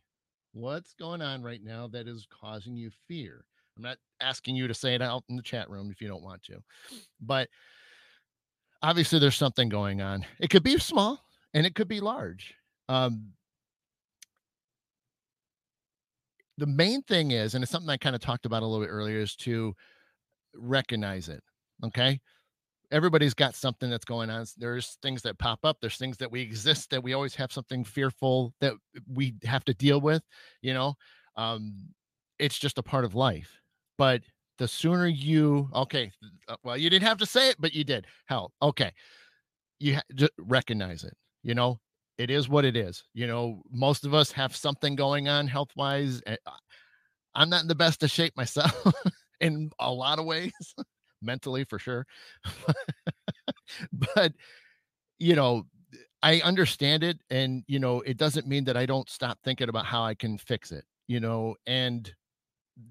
what's going on right now that is causing you fear? I'm not asking you to say it out in the chat room if you don't want to, but obviously there's something going on. It could be small and it could be large. Um, the main thing is, and it's something I kind of talked about a little bit earlier, is to recognize it. Okay. Everybody's got something that's going on. There's things that pop up. There's things that we exist that we always have something fearful that we have to deal with. You know, um, it's just a part of life. But the sooner you, okay, uh, well, you didn't have to say it, but you did. Hell, okay, you ha- just recognize it. You know, it is what it is. You know, most of us have something going on health wise. Eh, I'm not in the best of shape myself in a lot of ways, mentally for sure. but, you know, I understand it. And, you know, it doesn't mean that I don't stop thinking about how I can fix it, you know, and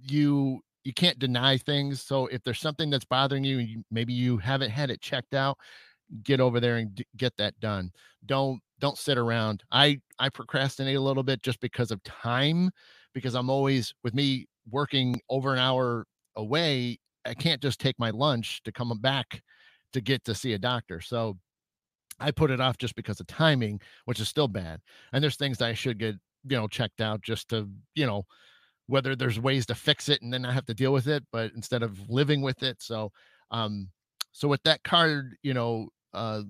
you, you can't deny things. So if there's something that's bothering you, maybe you haven't had it checked out, get over there and d- get that done. Don't don't sit around. I I procrastinate a little bit just because of time because I'm always with me working over an hour away, I can't just take my lunch to come back to get to see a doctor. So I put it off just because of timing, which is still bad. And there's things I should get, you know, checked out just to, you know, whether there's ways to fix it and then I have to deal with it, but instead of living with it. So um so with that card, you know, uh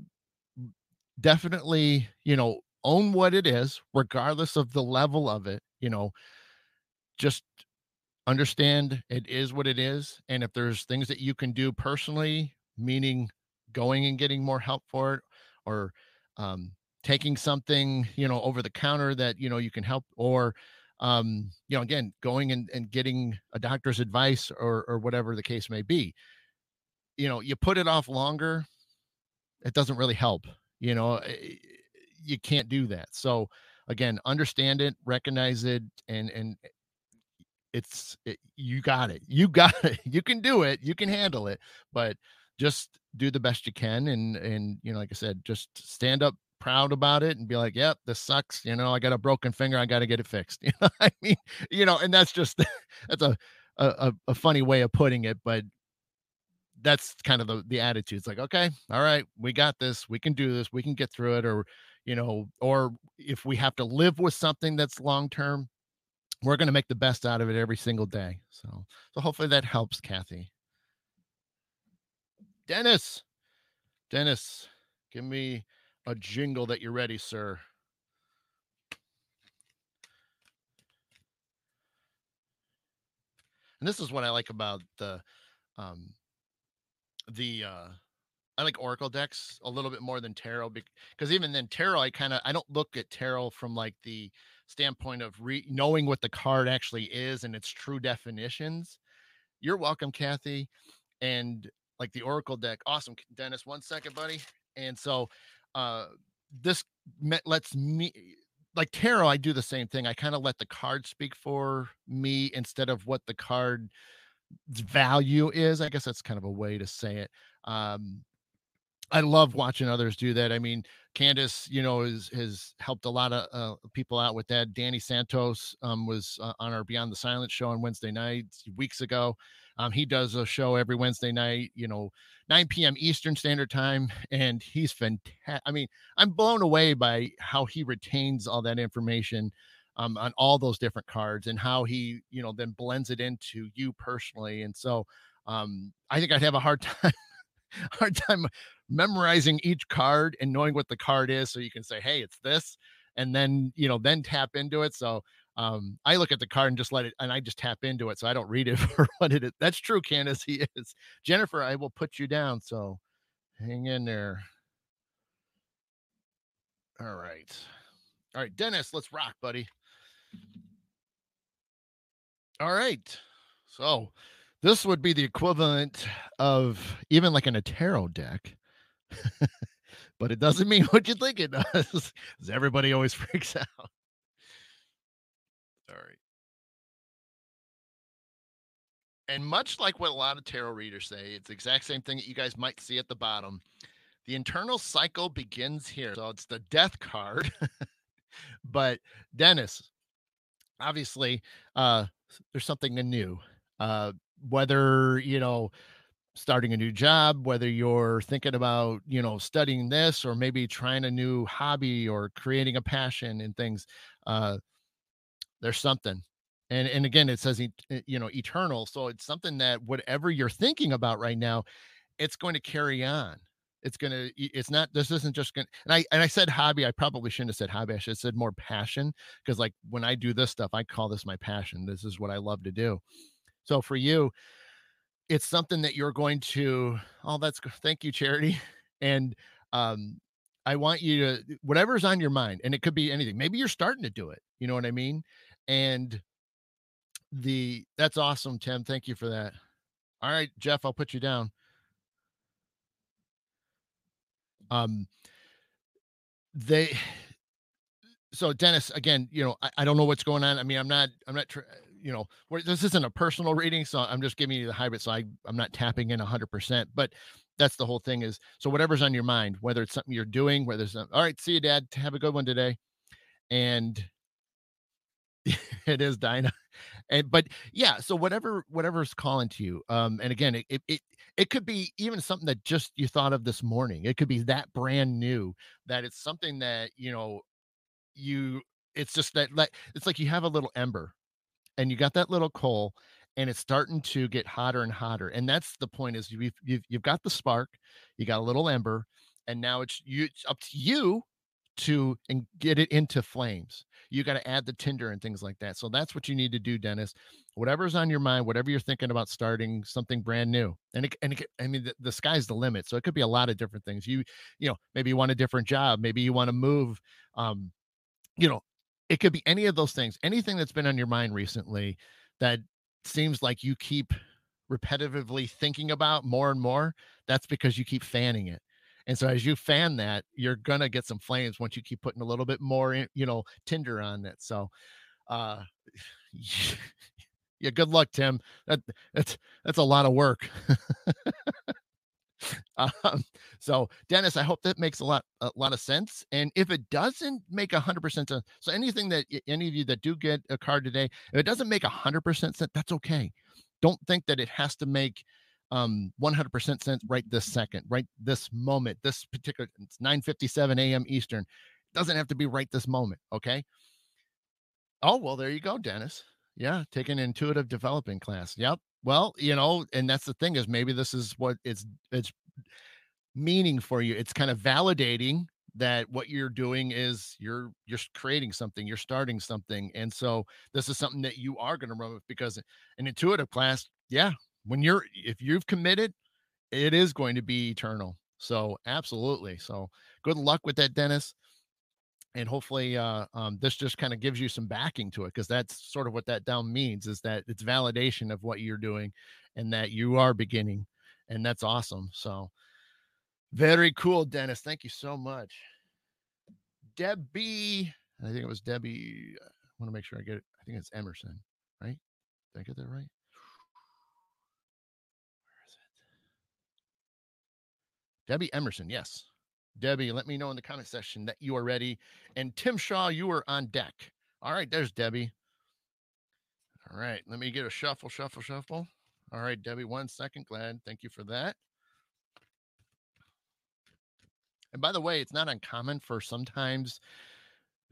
definitely, you know, own what it is, regardless of the level of it, you know, just understand it is what it is. And if there's things that you can do personally, meaning going and getting more help for it or um, taking something, you know, over the counter that, you know, you can help or, um, you know, again, going and, and getting a doctor's advice or, or whatever the case may be, you know, you put it off longer, it doesn't really help you know eh, you can't do that. So again understand it recognize it and and it's it, you got it. You got it. You can do it. You can handle it but just do the best you can and and you know like i said just stand up proud about it and be like yep this sucks you know i got a broken finger i got to get it fixed you know i mean you know and that's just that's a, a a funny way of putting it but that's kind of the the attitude. It's like, okay, all right, we got this. We can do this. We can get through it. Or, you know, or if we have to live with something that's long term, we're going to make the best out of it every single day. So, so hopefully that helps, Kathy. Dennis, Dennis, give me a jingle that you're ready, sir. And this is what I like about the um, the uh I like Oracle decks a little bit more than tarot because even then tarot I kind of I don't look at tarot from like the standpoint of re- knowing what the card actually is and its true definitions. You're welcome, Kathy, and like the Oracle deck. Awesome, Dennis. One second, buddy. And so, uh, this lets me like tarot. I do the same thing. I kind of let the card speak for me instead of what the card value is. I guess that's kind of a way to say it. Um, I love watching others do that. I mean, Candace, you know, is, has helped a lot of uh, people out with that. Danny Santos um, was uh, on our Beyond the Silence show on Wednesday nights weeks ago. Um, he does a show every Wednesday night, you know, 9 p.m. Eastern Standard Time, and he's fantastic. I mean, I'm blown away by how he retains all that information um, on all those different cards and how he, you know, then blends it into you personally. And so um, I think I'd have a hard time, hard time memorizing each card and knowing what the card is. So you can say, hey, it's this, and then you know, then tap into it. So um, I look at the card and just let it, and I just tap into it. So I don't read it for what it is. That's true, Candace. He is Jennifer. I will put you down. So hang in there. All right. All right, Dennis, let's rock, buddy. All right. So this would be the equivalent of even like in a tarot deck. but it doesn't mean what you think it does. Because everybody always freaks out. Right. And much like what a lot of tarot readers say, it's the exact same thing that you guys might see at the bottom. The internal cycle begins here. So it's the death card. but Dennis, obviously uh there's something new uh whether you know starting a new job, whether you're thinking about, you know, studying this or maybe trying a new hobby or creating a passion and things, uh, there's something. And and again, it says you know eternal, so it's something that whatever you're thinking about right now, it's going to carry on. It's gonna. It's not. This isn't just gonna. And I and I said hobby. I probably shouldn't have said hobby. I should have said more passion because like when I do this stuff, I call this my passion. This is what I love to do. So for you, it's something that you're going to oh that's good. thank you charity. And um i want you to whatever's on your mind and it could be anything maybe you're starting to do it you know what i mean? And the that's awesome tim thank you for that. All right jeff i'll put you down. Um they so dennis again you know I, I, don't know what's going on i mean i'm not i'm not you know, this isn't a personal reading, so I'm just giving you the hybrid. So I, I'm not tapping in 100%, but that's the whole thing is so whatever's on your mind, whether it's something you're doing, whether it's all right, see you, dad. Have a good one today. And it is Dinah. And but yeah, so whatever whatever's calling to you. Um, and again, it it it could be even something that just you thought of this morning. It could be that brand new that it's something that you know you it's just that like it's like you have a little ember and you got that little coal and it's starting to get hotter and hotter and that's the point is you've, you've you've got the spark you got a little ember and now it's you it's up to you to and get it into flames. You got to add the tinder and things like that so that's what you need to do dennis. Whatever's on your mind whatever you're thinking about starting something brand new and it, and it, i mean the, the sky's the limit so it could be a lot of different things. You you know maybe you want a different job maybe you want to move um you know it could be any of those things, anything that's been on your mind recently that seems like you keep repetitively thinking about more and more. That's because you keep fanning it. And so as you fan that, you're gonna get some flames once you keep putting a little bit more, in, you know, tinder on it. So, uh, yeah, good luck, Tim. That that's that's a lot of work. Um, so Dennis, I hope that makes a lot a lot of sense. And if it doesn't make hundred percent sense, so anything that any of you that do get a card today, if it doesn't make hundred percent sense, that's okay. Don't think that it has to make um 100% sense right this second, right this moment, this particular it's 9:57 a.m. Eastern. It doesn't have to be right this moment, okay? Oh, well, there you go, Dennis. Yeah, take an intuitive developing class. Yep. Well, you know, and that's the thing is maybe this is what it's it's meaning for you. It's kind of validating that what you're doing is you're you're creating something, you're starting something. And so this is something that you are going to run with because an intuitive class, yeah, when you're if you've committed, it is going to be eternal. So absolutely. So good luck with that, Dennis and hopefully uh, um, this just kind of gives you some backing to it because that's sort of what that down means is that it's validation of what you're doing and that you are beginning and that's awesome so very cool dennis thank you so much debbie i think it was debbie uh, i want to make sure i get it i think it's emerson right did i get that right where is it debbie emerson yes Debbie, let me know in the comment section that you are ready. And Tim Shaw, you are on deck. All right, there's Debbie. All right, let me get a shuffle, shuffle, shuffle. All right, Debbie, one second. Glad. Thank you for that. And by the way, it's not uncommon for sometimes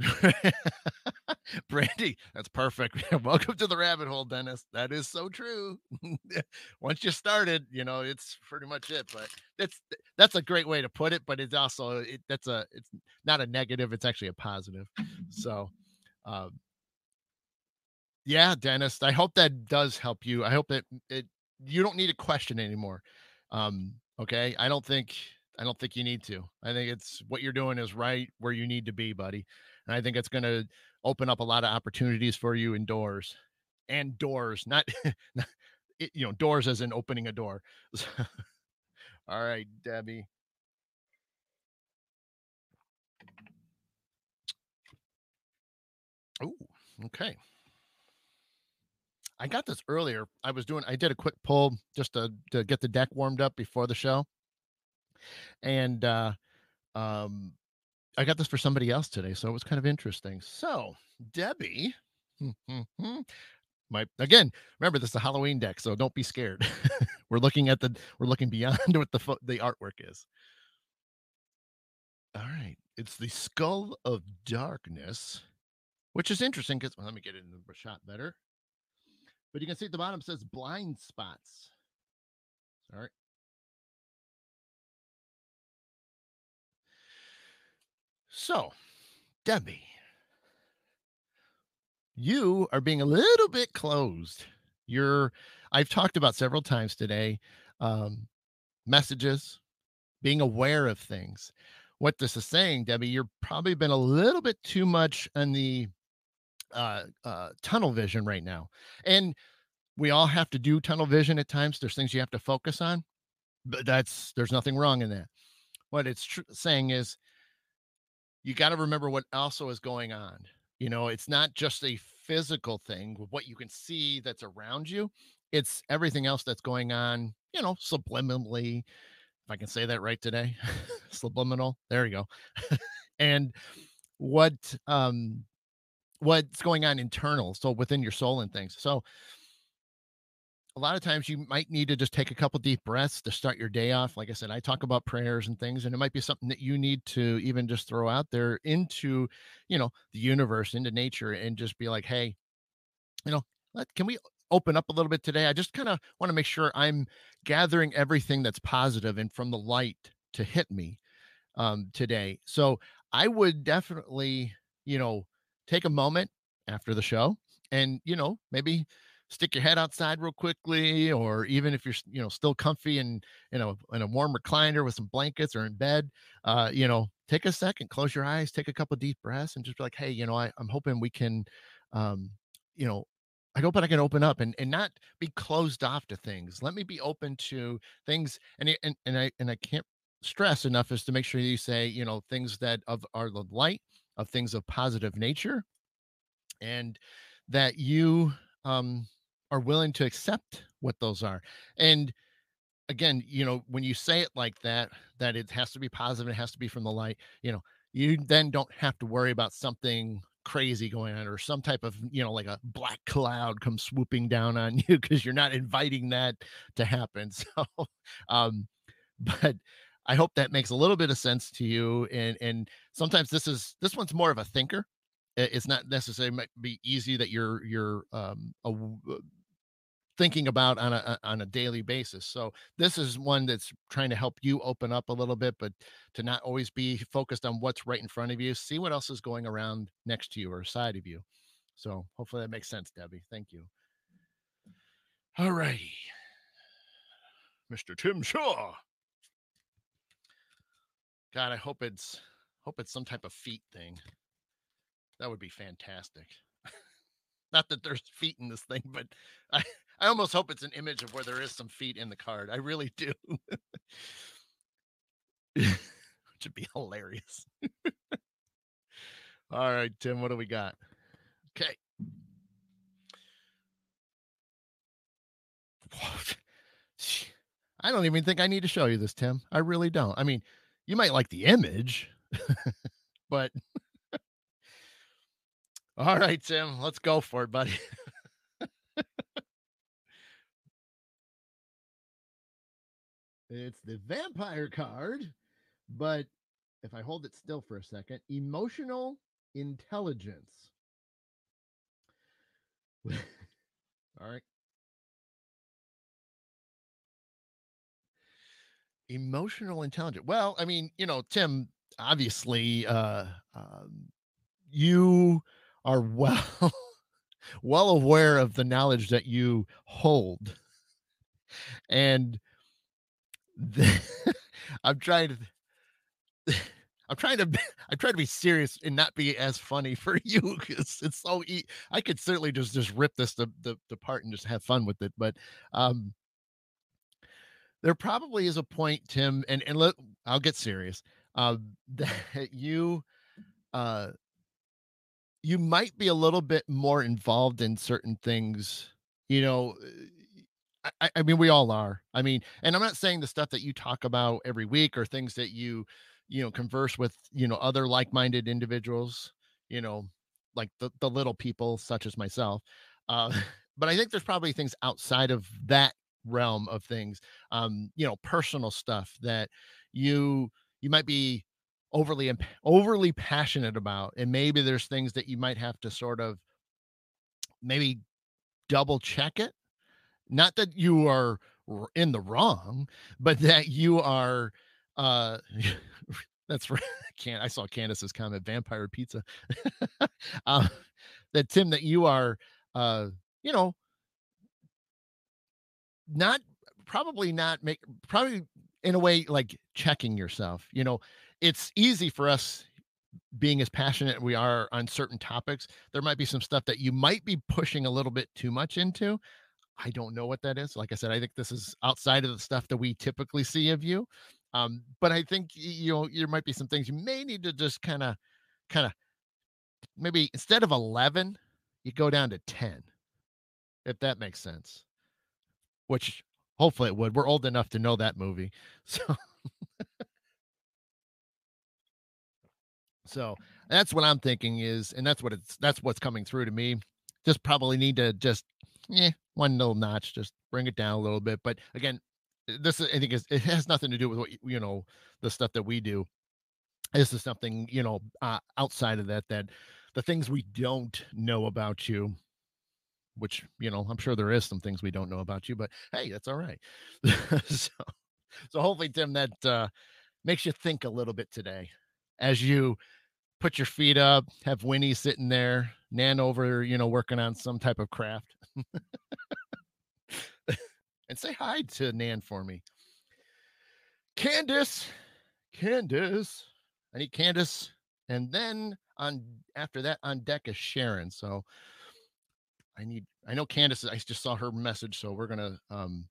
Brandy, that's perfect. Welcome to the rabbit hole, Dennis. That is so true. Once you started, you know, it's pretty much it. But that's that's a great way to put it. But it's also it, that's a it's not a negative. It's actually a positive. So, um, yeah, Dennis. I hope that does help you. I hope that it you don't need a question anymore. Um, okay, I don't think I don't think you need to. I think it's what you're doing is right where you need to be, buddy. And I think it's going to open up a lot of opportunities for you indoors and doors, not, you know, doors as in opening a door. All right, Debbie. Oh, okay. I got this earlier. I was doing, I did a quick pull just to, to get the deck warmed up before the show. And, uh, um, I got this for somebody else today, so it was kind of interesting. So, Debbie, My again, remember this is a Halloween deck, so don't be scared. we're looking at the we're looking beyond what the fo- the artwork is. All right, it's the Skull of Darkness, which is interesting because well, let me get it in the shot better. But you can see at the bottom says blind spots. All right. So, Debbie, you are being a little bit closed. You're, I've talked about several times today, um, messages, being aware of things. What this is saying, Debbie, you're probably been a little bit too much on the uh, uh, tunnel vision right now. And we all have to do tunnel vision at times. There's things you have to focus on, but that's, there's nothing wrong in that. What it's tr- saying is, you got to remember what also is going on. You know, it's not just a physical thing, what you can see that's around you. It's everything else that's going on, you know, subliminally. If I can say that right today, subliminal. There you go. and what um what's going on internal, so within your soul and things. So a lot of times you might need to just take a couple deep breaths to start your day off. Like I said, I talk about prayers and things, and it might be something that you need to even just throw out there into, you know, the universe, into nature, and just be like, hey, you know, let, can we open up a little bit today? I just kind of want to make sure I'm gathering everything that's positive and from the light to hit me um, today. So I would definitely, you know, take a moment after the show and, you know, maybe stick your head outside real quickly, or even if you're you know still comfy and you know in a warm recliner with some blankets or in bed, uh, you know, take a second, close your eyes, take a couple deep breaths, and just be like, hey, you know, I, I'm hoping we can, um, you know, I hope I can open up and, and not be closed off to things. Let me be open to things. And, and, and I, and I can't stress enough is to make sure you say, you know, things that of are the light of things of positive nature and that you, um, are willing to accept what those are. And again, you know, when you say it like that, that it has to be positive, it has to be from the light, you know, you then don't have to worry about something crazy going on or some type of you know like a black cloud come swooping down on you because you're not inviting that to happen so um but i hope that makes a little bit of sense to you and and sometimes this is this one's more of a thinker it's not necessarily might be easy that you're you're um a, thinking about on a on a daily basis. So this is one that's trying to help you open up a little bit, but to not always be focused on what's right in front of you. See what else is going around next to you or side of you. So hopefully that makes sense, Debbie. Thank you. All righty. Mr. Tim Shaw. God, I hope it's hope it's some type of feet thing. That would be fantastic. Not that there's feet in this thing, but I I almost hope it's an image of where there is some feet in the card. I really do. Which would be hilarious. All right, Tim, what do we got? Okay. I don't even think I need to show you this, Tim. I really don't. I mean, you might like the image, but all right, Tim, let's go for it, buddy. It's the vampire card, but if I hold it still for a second, emotional intelligence. All right. Emotional intelligence. Well, I mean, you know, Tim, obviously, uh, um, you are well, well aware of the knowledge that you hold, and I'm trying to. I'm trying to. I try to be serious and not be as funny for you because it's so. E- I could certainly just just rip this the, the part and just have fun with it, but um, there probably is a point, Tim, and and let I'll get serious. Uh, that you, uh, you might be a little bit more involved in certain things. You know, I, I mean, we all are. I mean, and I'm not saying the stuff that you talk about every week or things that you, you know, converse with, you know, other like-minded individuals, you know, like the, the little people such as myself. Uh, but I think there's probably things outside of that realm of things, um, you know, personal stuff that you you might be overly overly passionate about, and maybe there's things that you might have to sort of maybe double check it. Not that you are in the wrong, but that you are uh that's right. Can't I saw Candace's comment vampire pizza. uh, that Tim that you are uh you know not probably not make probably in a way like checking yourself you know it's easy for us being as passionate we are on certain topics there might be some stuff that you might be pushing a little bit too much into i don't know what that is like i said i think this is outside of the stuff that we typically see of you um but i think you know there might be some things you may need to just kind of kind of maybe instead of 11 you go down to 10 if that makes sense which hopefully it would. We're old enough to know that movie. So So that's what I'm thinking is, and that's what it's that's what's coming through to me. Just probably need to just yeah, one little notch, just bring it down a little bit. But again, this I think is it has nothing to do with what you know the stuff that we do. This is something you know uh, outside of that that the things we don't know about you which you know i'm sure there is some things we don't know about you but hey that's all right so so hopefully tim that uh makes you think a little bit today as you put your feet up have winnie sitting there nan over you know working on some type of craft and say hi to nan for me candace candace i need candace and then on after that on deck is sharon so I need I know Candace I just saw her message so we're going to um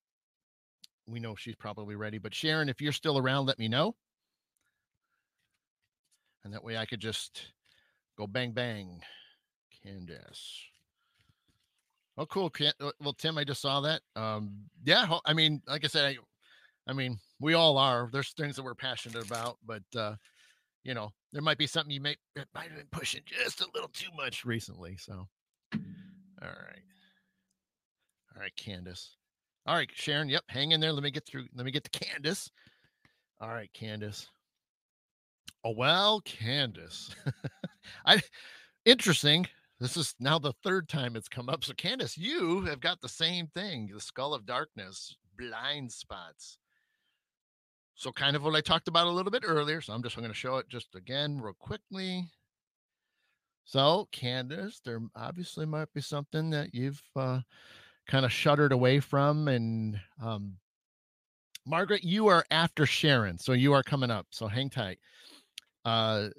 we know she's probably ready but Sharon if you're still around let me know. And that way I could just go bang bang Candace. Oh cool uh, well Tim I just saw that. Um yeah I mean like I said I I mean we all are there's things that we're passionate about but uh you know there might be something you may might have been pushing just a little too much recently so all right. All right, Candace. All right, Sharon. Yep, hang in there. Let me get through. Let me get to Candace. All right, Candace. Oh well, Candace. I interesting. This is now the third time it's come up. So, Candace, you have got the same thing: the skull of darkness, blind spots. So, kind of what I talked about a little bit earlier. So, I'm just going to show it just again, real quickly. So, Candace, there obviously might be something that you've uh, kind of shuddered away from. And um, Margaret, you are after Sharon. So you are coming up. So hang tight. Uh,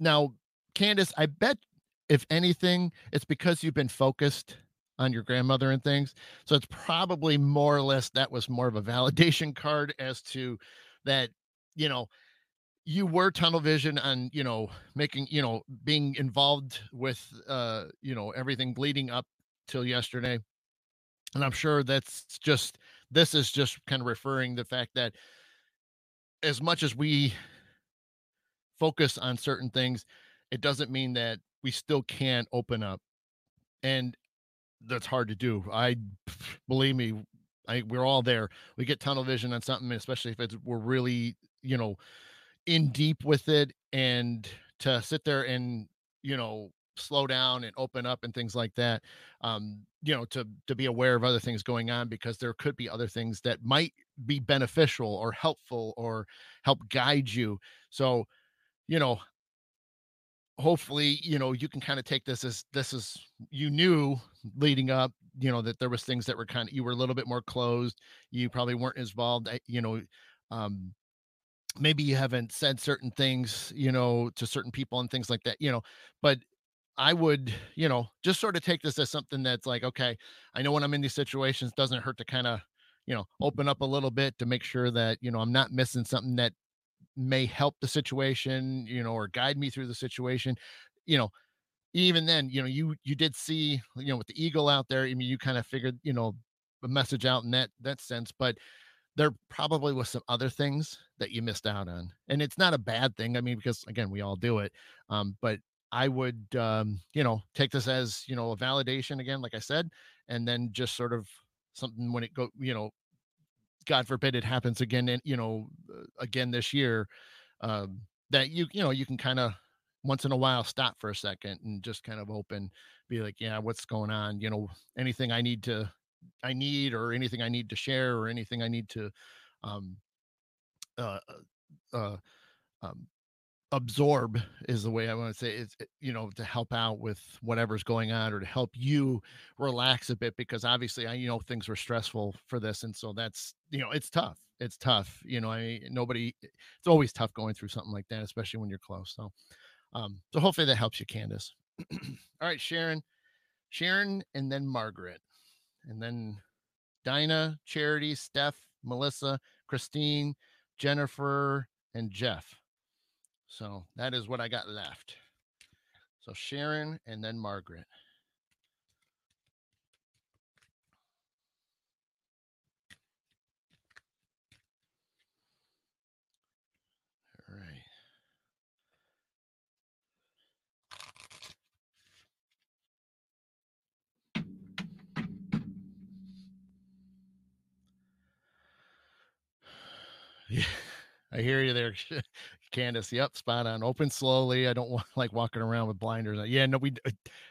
now, Candace, I bet if anything, it's because you've been focused on your grandmother and things. So it's probably more or less that was more of a validation card as to that, you know, you were tunnel vision on you know making you know being involved with uh you know everything leading up till yesterday and i'm sure that's just this is just kind of referring the fact that as much as we focus on certain things it doesn't mean that we still can't open up and that's hard to do i believe me I, we're all there we get tunnel vision on something especially if it's we're really you know in deep with it and to sit there and you know slow down and open up and things like that um you know to to be aware of other things going on because there could be other things that might be beneficial or helpful or help guide you. So you know hopefully you know you can kind of take this as this is you knew leading up you know that there was things that were kind of you were a little bit more closed you probably weren't involved eh, you know um maybe you haven't said certain things you know to certain people and things like that you know but i would you know just sort of take this as something that's like okay i know when i'm in these situations doesn't hurt to kind of you know open up a little bit to make sure that you know i'm not missing something that may help the situation you know or guide me through the situation you know even then you know you you did see you know with the eagle out there i mean you kind of figured you know a message out in that that sense but there probably was some other things that you missed out on and it's not a bad thing i mean because again we all do it um, but I would, um, you know, take this as, you know, a validation again, like I said, and then just sort of something when it go, you know, God forbid it happens again, and you know, uh, again this year, um, that you, you know, you can kind of once in a while stop for a second and just kind of open, be like, yeah, what's going on? You know, anything I need to, I need, or anything I need to share, or anything I need to, um, uh, uh, uh um, absorb is the way I want to say it's you know to help out with whatever's going on or to help you relax a bit because obviously I you know things were stressful for this and so that's you know it's tough it's tough you know I nobody it's always tough going through something like that especially when you're close so um so hopefully that helps you Candace. All right Sharon Sharon and then Margaret and then Dinah Charity Steph Melissa Christine Jennifer and Jeff so that is what I got left. So Sharon and then Margaret. All right. Yeah, I hear you there. Candace. Yep, spot on. Open slowly. I don't want like walking around with blinders. Yeah, no, we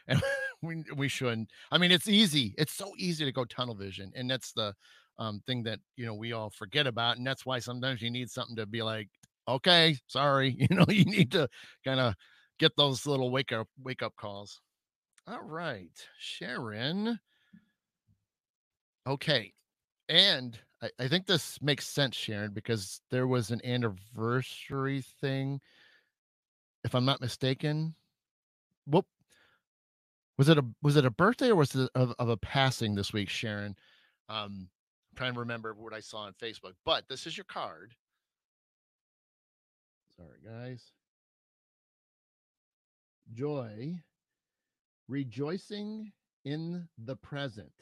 we we shouldn't. I mean, it's easy. It's so easy to go tunnel vision, and that's the um thing that you know we all forget about, and that's why sometimes you need something to be like, okay, sorry, you know, you need to kind of get those little wake up wake up calls. All right, Sharon. Okay, and I, I think this makes sense, Sharon, because there was an anniversary thing, if I'm not mistaken. Whoop. Was it a was it a birthday or was it of, of a passing this week, Sharon? Um, I'm trying to remember what I saw on Facebook, but this is your card. Sorry, guys. Joy, rejoicing in the present.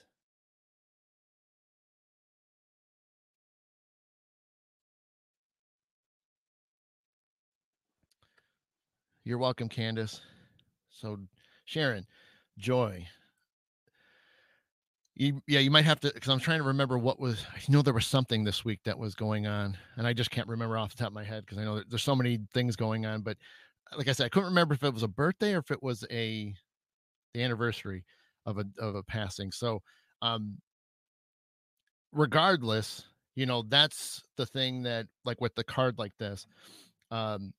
You're welcome, Candace. So, Sharon, joy. You, yeah, you might have to because I'm trying to remember what was. I know there was something this week that was going on, and I just can't remember off the top of my head because I know there's so many things going on. But like I said, I couldn't remember if it was a birthday or if it was a the anniversary of a of a passing. So, um, regardless, you know that's the thing that like with the card like this, um,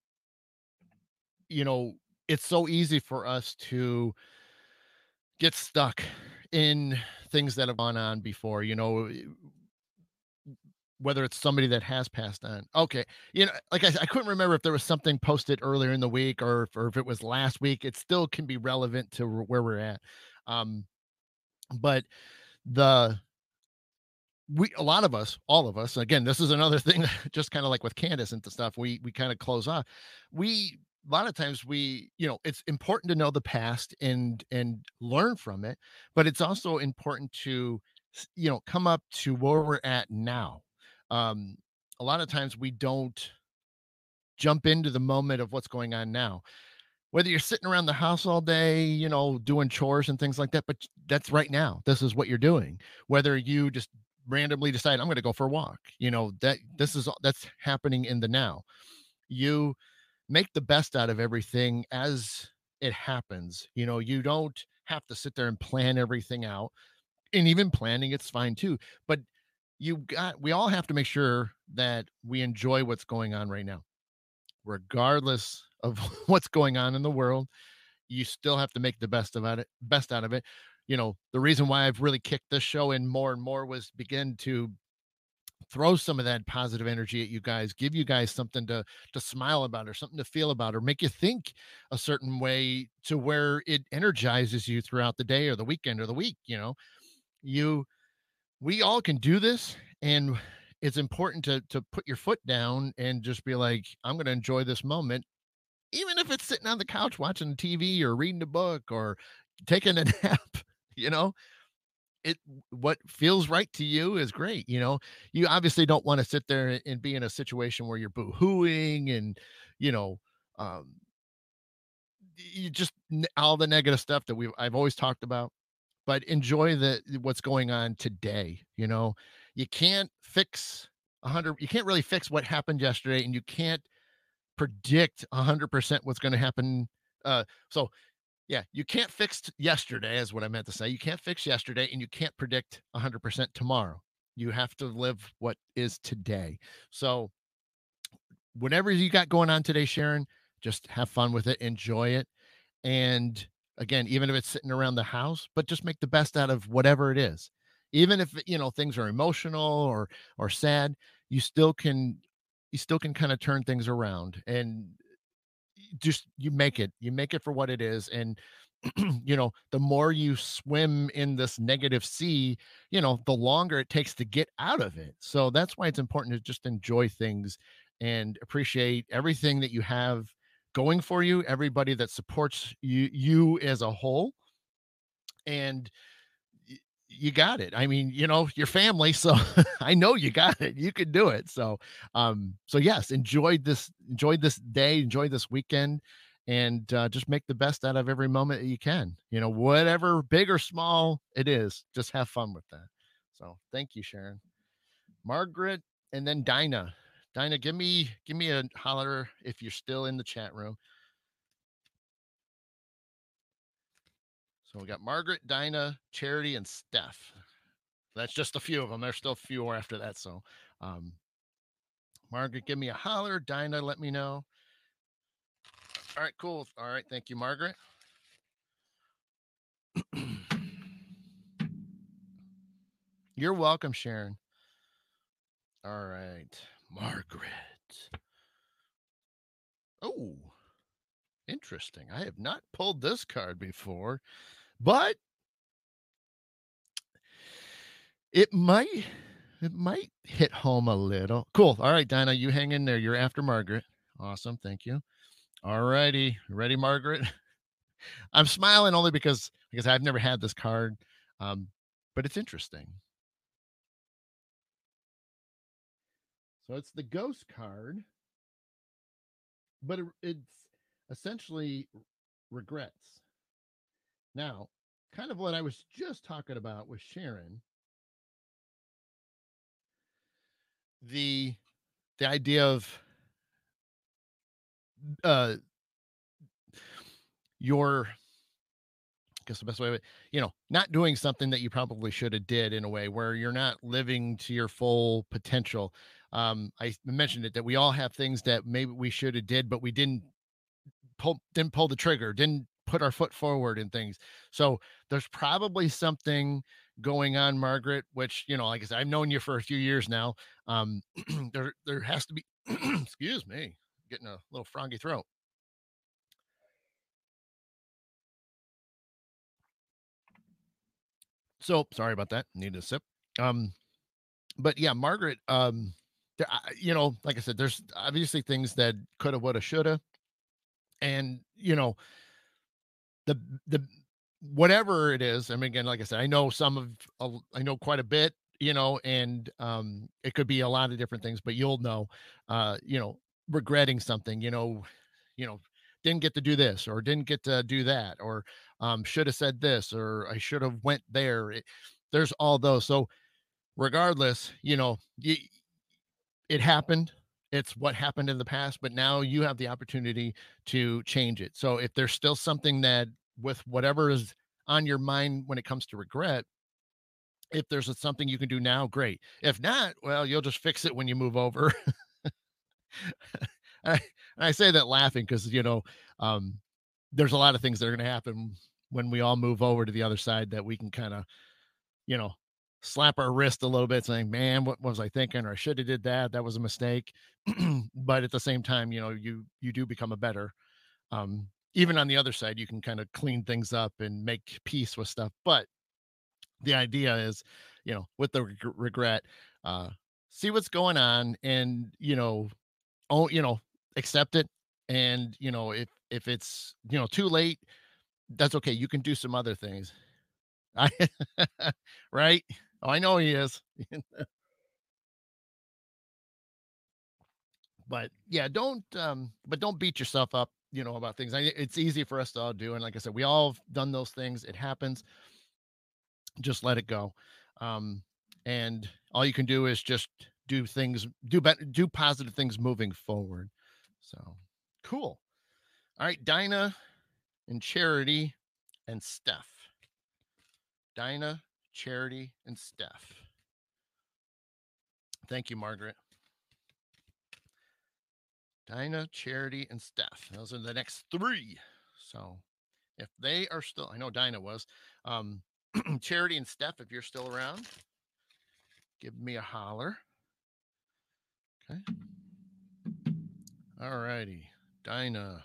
you know, it's so easy for us to get stuck in things that have gone on before, you know, whether it's somebody that has passed on. Okay. You know, like I, I couldn't remember if there was something posted earlier in the week or if, or if it was last week. It still can be relevant to where we're at. Um, but the, we a lot of us all of us again this is another thing just kind of like with candace and the stuff we we kind of close off we a lot of times we you know it's important to know the past and and learn from it but it's also important to you know come up to where we're at now. Um a lot of times we don't jump into the moment of what's going on now. Whether you're sitting around the house all day you know doing chores and things like that but that's right now this is what you're doing. Whether you just randomly decide i'm going to go for a walk you know that this is that's happening in the now. You make the best out of everything as it happens. You know, you don't have to sit there and plan everything out. And even planning it's fine too. But you got we all have to make sure that we enjoy what's going on right now. Regardless of what's going on in the world, you still have to make the best about it, best out of it. You know, the reason why I've really kicked this show in more and more was begin to throw some of that positive energy at you guys give you guys something to to smile about or something to feel about or make you think a certain way to where it energizes you throughout the day or the weekend or the week you know? You we all can do this and it's important to to put your foot down and just be like i'm going to enjoy this moment even if it's sitting on the couch watching tv or reading a book or taking a nap you know it what feels right to you is great. You know, you obviously don't want to sit there and be in a situation where you're boo-hooing and you know, um, you just all the negative stuff that we've I've always talked about, but enjoy the what's going on today. You know, you can't fix a hundred. You can't really fix what happened yesterday, and you can't predict a hundred percent what's going to happen. Uh, so yeah, you can't fix yesterday, is what I meant to say. You can't fix yesterday, and you can't predict a hundred percent tomorrow. You have to live what is today. So whatever you got going on today, Sharon, just have fun with it, enjoy it. And again, even if it's sitting around the house, but just make the best out of whatever it is. Even if you know things are emotional or or sad, you still can you still can kind of turn things around and just you make it you make it for what it is and you know the more you swim in this negative sea you know the longer it takes to get out of it so that's why it's important to just enjoy things and appreciate everything that you have going for you, everybody that supports you you as a whole. And you got it. I mean, you know, your family, so I know you got it. You can do it. So um so yes, enjoy this enjoy this day, enjoy this weekend and uh, just make the best out of every moment that you can. You know, whatever big or small it is, just have fun with that. So, thank you, Sharon. Margaret and then Dinah. Dinah, give me give me a holler if you're still in the chat room. So we got Margaret, Dinah, Charity, and Steph. That's just a few of them. There's still a few more after that. So, um, Margaret, give me a holler. Dinah, let me know. All right, cool. All right, thank you, Margaret. You're welcome, Sharon. All right. Margaret. Oh, interesting. I have not pulled this card before, but it might it might hit home a little. Cool. All right, Dinah, you hang in there. You're after Margaret. Awesome. Thank you. All righty. Ready, Margaret? I'm smiling only because because I've never had this card. Um, but it's interesting. So it's the ghost card, but it, it's essentially regrets. Now, kind of what I was just talking about with Sharon, the the idea of uh your I guess the best way, you know, not doing something that you probably should have did in a way where you're not living to your full potential. Um, I mentioned it that we all have things that maybe we should have did, but we didn't pull didn't pull the trigger, didn't put our foot forward in things. So there's probably something going on, Margaret, which, you know, like I said, I've known you for a few years now. Um, there there has to be excuse me, getting a little froggy throat. So sorry about that. Need a sip. Um, but yeah, Margaret, um, you know, like I said, there's obviously things that could have, would have, should have, and you know, the the whatever it is. I mean, again, like I said, I know some of, I know quite a bit, you know, and um, it could be a lot of different things, but you'll know, uh, you know, regretting something, you know, you know, didn't get to do this or didn't get to do that or um, should have said this or I should have went there. It, there's all those. So regardless, you know, it happened it's what happened in the past but now you have the opportunity to change it. So if there's still something that with whatever is on your mind when it comes to regret if there's something you can do now great. If not well you'll just fix it when you move over. I, I say that laughing because you know um, there's a lot of things that are going to happen when we all move over to the other side that we can kind of you know slap our wrist a little bit saying man what was i thinking? or i should have did that that was a mistake. But at the same time you know you you do become a better um even on the other side you can kind of clean things up and make peace with stuff but the idea is you know with the reg- regret uh see what's going on and you know oh you know accept it and you know if if it's you know too late that's okay you can do some other things. I, right I know he is. but yeah, don't um, but don't beat yourself up. you know, about things. I, it's easy for us to all do. And like I said, we all have done those things. It happens. Just let it go. Um, and all you can do is just do things, do better, do positive things moving forward. So cool. All right, Dinah and Charity and Steph. Dinah, Charity, and Steph. Thank you, Margaret. Dinah, Charity, and Steph. Those are the next three. So if they are still, I know Dinah was. Um, Charity and Steph, if you're still around, give me a holler. Okay. All righty. Dinah.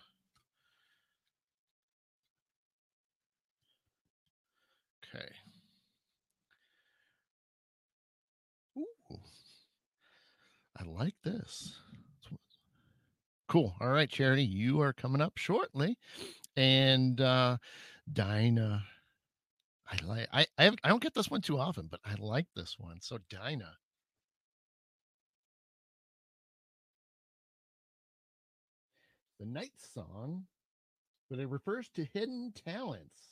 I like this. Cool. All right, Charity, you are coming up shortly. And uh Dinah. I like I I, have, I don't get this one too often, but I like this one. So Dinah. The night song, but it refers to hidden talents.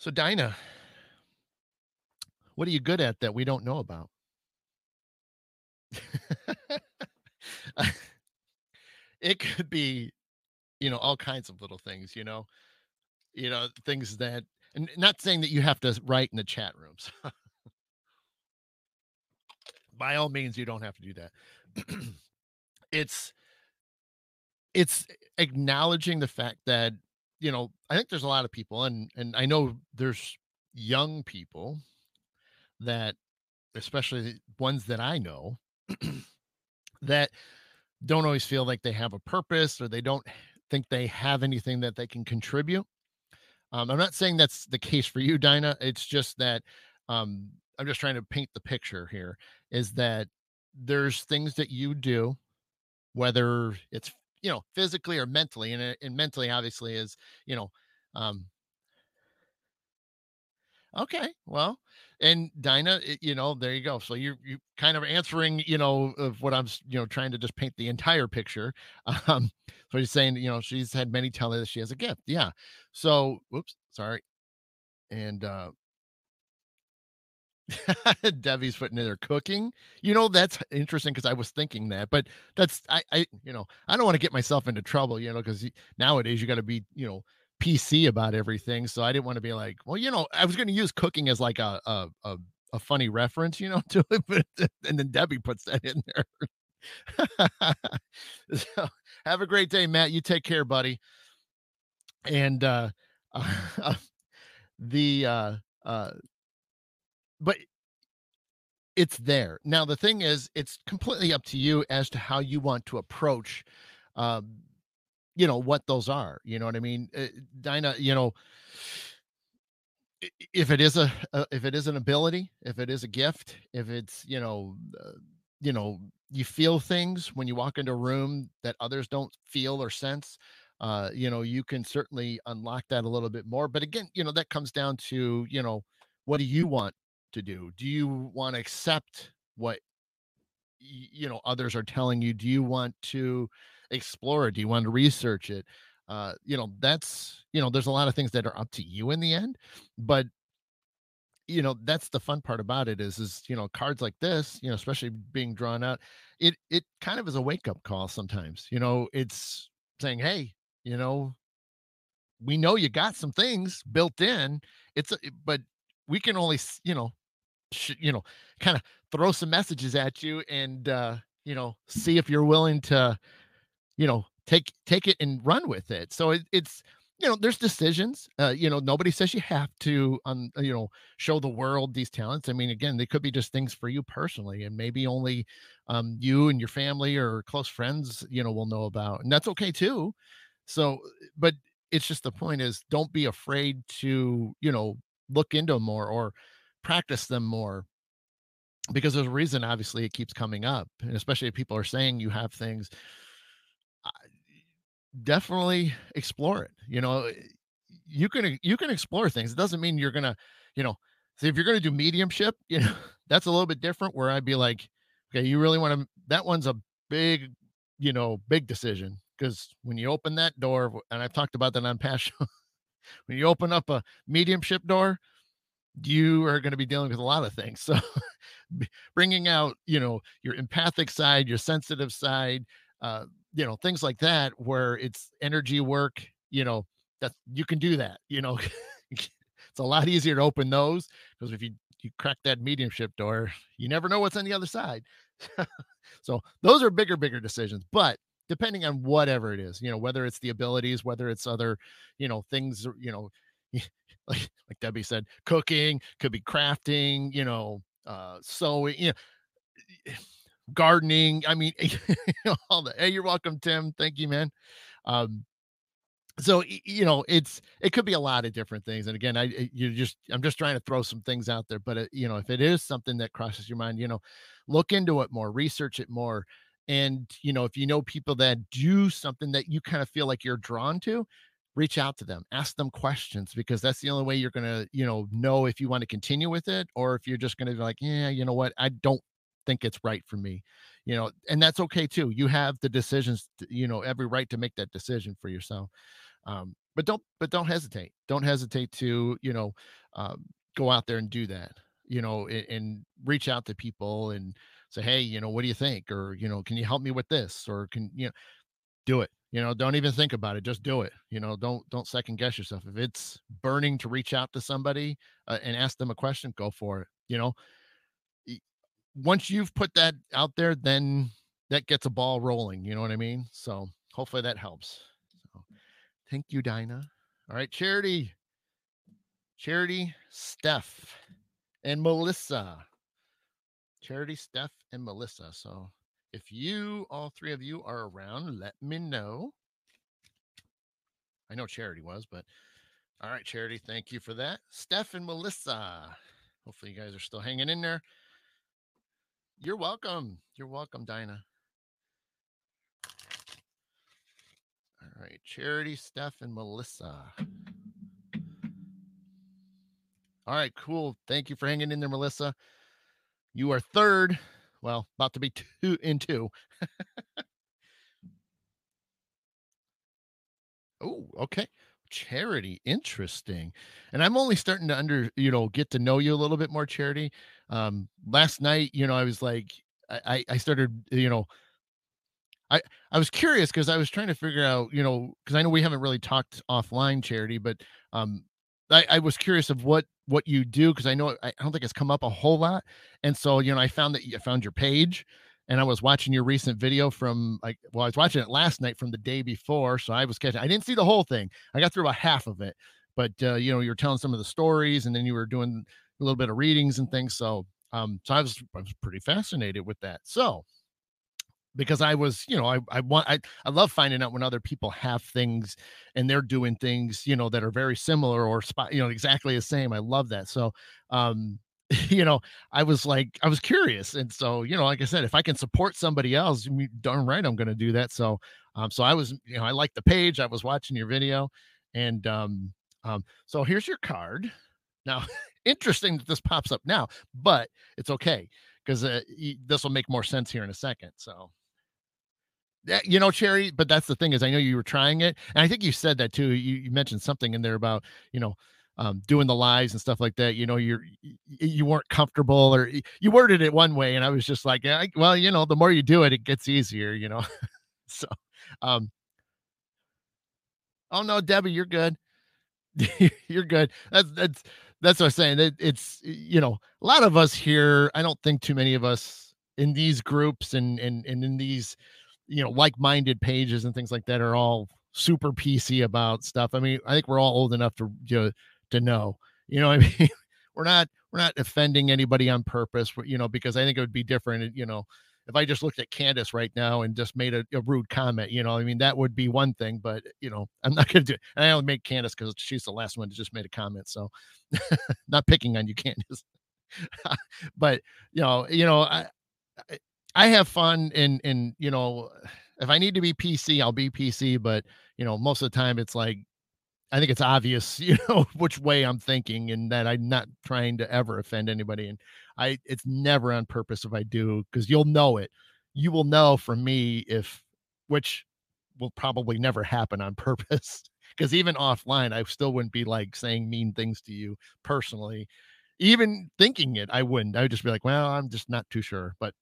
So Dinah, what are you good at that we don't know about? it could be, you know, all kinds of little things, you know, you know, things that, and not saying that you have to write in the chat rooms. By all means, you don't have to do that. it's, it's acknowledging the fact that you know, I think there's a lot of people, and and I know there's young people that, especially ones that I know, that don't always feel like they have a purpose or they don't think they have anything that they can contribute. Um, I'm not saying that's the case for you, Dinah. It's just that um, I'm just trying to paint the picture here. Is that there's things that you do, whether it's you know physically or mentally and, uh, and mentally obviously is you know um okay well and dinah you know there you go so you're, you kind of answering you know of what i'm you know trying to just paint the entire picture um so he's saying you know she's had many tell her that she has a gift yeah so whoops sorry and uh Debbie's putting in there cooking. You know, that's interesting because I was thinking that, but that's I, I, you know, I don't want to get myself into trouble, you know, because nowadays you got to be, you know, PC about everything. So I didn't want to be like, well, you know, I was going to use cooking as like a, a a, a funny reference, you know, to it, but and then Debbie puts that in there. so have a great day, Matt. You take care, buddy. And uh, uh the uh uh but it's there. Now the thing is, it's completely up to you as to how you want to approach, um, you know, what those are. You know what I mean, uh, Dinah? You know, if it is a, a, if it is an ability, if it is a gift, if it's you know, uh, you know, you feel things when you walk into a room that others don't feel or sense. Uh, you know, you can certainly unlock that a little bit more. But again, you know, that comes down to you know, what do you want to do? Do you want to accept what you know others are telling you? Do you want to explore it? Do you want to research it? Uh, you know, that's you know, there's a lot of things that are up to you in the end, but you know that's the fun part about it is is you know cards like this you know especially being drawn out it it kind of is a wake up call sometimes you know it's saying hey you know we know you got some things built in it's a, but we can only you know you know, kind of throw some messages at you and uh, you know, see if you're willing to, you know, take take it and run with it. So it, it's you know, there's decisions. Uh, you know, nobody says you have to, um, you know, show the world these talents. I mean, again, they could be just things for you personally, and maybe only um, you and your family or close friends, you know, will know about, and that's okay too. So, but it's just the point is, don't be afraid to, you know, look into more or practice them more because there's a reason obviously it keeps coming up and especially if people are saying you have things uh, definitely explore it you know eh, you can you can explore things it doesn't mean you're gonna you know See, if you're to do mediumship, you know, that's a little bit different where I'd be like, okay, you really want to, that one's a big, you know, big decision. Because when you open that door, and I've talked about that on past when you open up a mediumship door, you are going to be dealing with a lot of things. So bringing out, you know, your empathic side, your sensitive side, uh, you know, things like that, where it's energy work, you know, that you can do that, you know, it's a lot easier to open those because if you, you crack that mediumship door, you never know what's on the other side. so those are bigger, bigger decisions, but depending on whatever it is, you know, whether it's the abilities, whether it's other, you know, things, you know, like like Debbie said, cooking could be crafting, you know, uh, sewing, you know, gardening. I mean, all the. Hey, you're welcome, Tim. Thank you, man. Um, so you know it's it could be a lot of different things and again i you just i'm just trying to throw some things out there but it, you know if it is something that crosses your mind you know look into it more research it more and you know if you know people that do something that you kind of feel like you're drawn to reach out to them ask them questions because that's the only way you're going to you know know if you want to continue with it or if you're just going to be like yeah you know what? I don't think it's right for me you know and that's okay too you have the decisions to, you know every right to make that decision for yourself um but don't but don't hesitate don't hesitate to you know um, go out there and do that you know and, and reach out to people and say hey you know what do you think? or you know can you help me with this? or can you know do it you know don't even think about it just do it you know don't don't second guess yourself if it's burning to reach out to somebody uh, and ask them a question go for it you know? Once you've put that out there then that gets a ball rolling you know what i mean? So hopefully that helps. So, thank you dinah. All right charity. Charity steph and melissa. Charity steph and melissa so if you, all three of you, are around, let me know. I know Charity was, but all right, Charity, thank you for that. Steph and Melissa, hopefully you guys are still hanging in there. You're welcome. You're welcome, Dinah. All right, Charity, Steph, and Melissa. All right, cool. Thank you for hanging in there, Melissa. You are third. Well, about to be two in two. oh, okay. Charity, interesting. And I'm only starting to under, you know, get to know you a little bit more, Charity. Um, last night, you know, I was like, I, I started, you know, I I was curious because I was trying to figure out, you know, because I know we haven't really talked offline, Charity, but um, I, I was curious of what what you do because I know I don't think it's come up a whole lot. And so, you know, I found that you found your page and I was watching your recent video from like well, I was watching it last night from the day before. So I was catching I didn't see the whole thing. I got through about half of it. But uh, you know, you were telling some of the stories and then you were doing a little bit of readings and things. So um, so I was I was pretty fascinated with that. So because I was, you know, I I want I I love finding out when other people have things and they're doing things, you know, that are very similar or spot, you know, exactly the same. I love that. So, um, you know, I was like, I was curious, and so, you know, like I said, if I can support somebody else, darn right, I'm to do that. So, um, so I was, you know, I liked the page. I was watching your video, and um, um, so here's your card. Now, interesting that this pops up now, but it's okay because uh, this will make more sense here in a second. So you know, Cherry, but that's the thing is I know you were trying it. And I think you said that too. You, you mentioned something in there about, you know, um, doing the lives and stuff like that. You know, you're you weren't comfortable or you worded it one way, and I was just like, yeah, well, you know, the more you do it, it gets easier, you know. so um oh no, Debbie, you're good. you're good. That's that's that's what I'm saying. It, it's you know, a lot of us here, I don't think too many of us in these groups and and and in these you know like-minded pages and things like that are all super PC about stuff. I mean, I think we're all old enough to you know, to know. You know, I mean, we're not we're not offending anybody on purpose. You know, because I think it would be different. You know, if I just looked at Candace right now and just made a, a rude comment, you know, I mean, that would be one thing. But you know, I'm not going to do. It. And I only make Candace because she's the last one to just made a comment. So, not picking on you, Candace. but you know, you know, I, I have fun and and you know if I need to be PC, I'll be PC. But you know, most of the time it's like I think it's obvious, you know, which way I'm thinking and that I'm not trying to ever offend anybody. And I, it's never on purpose if I do, because you'll know it. You will know from me if, which will probably never happen on purpose. Because even offline, I still wouldn't be like saying mean things to you personally. Even thinking it, I wouldn't. I would just be like, well, I'm just not too sure. But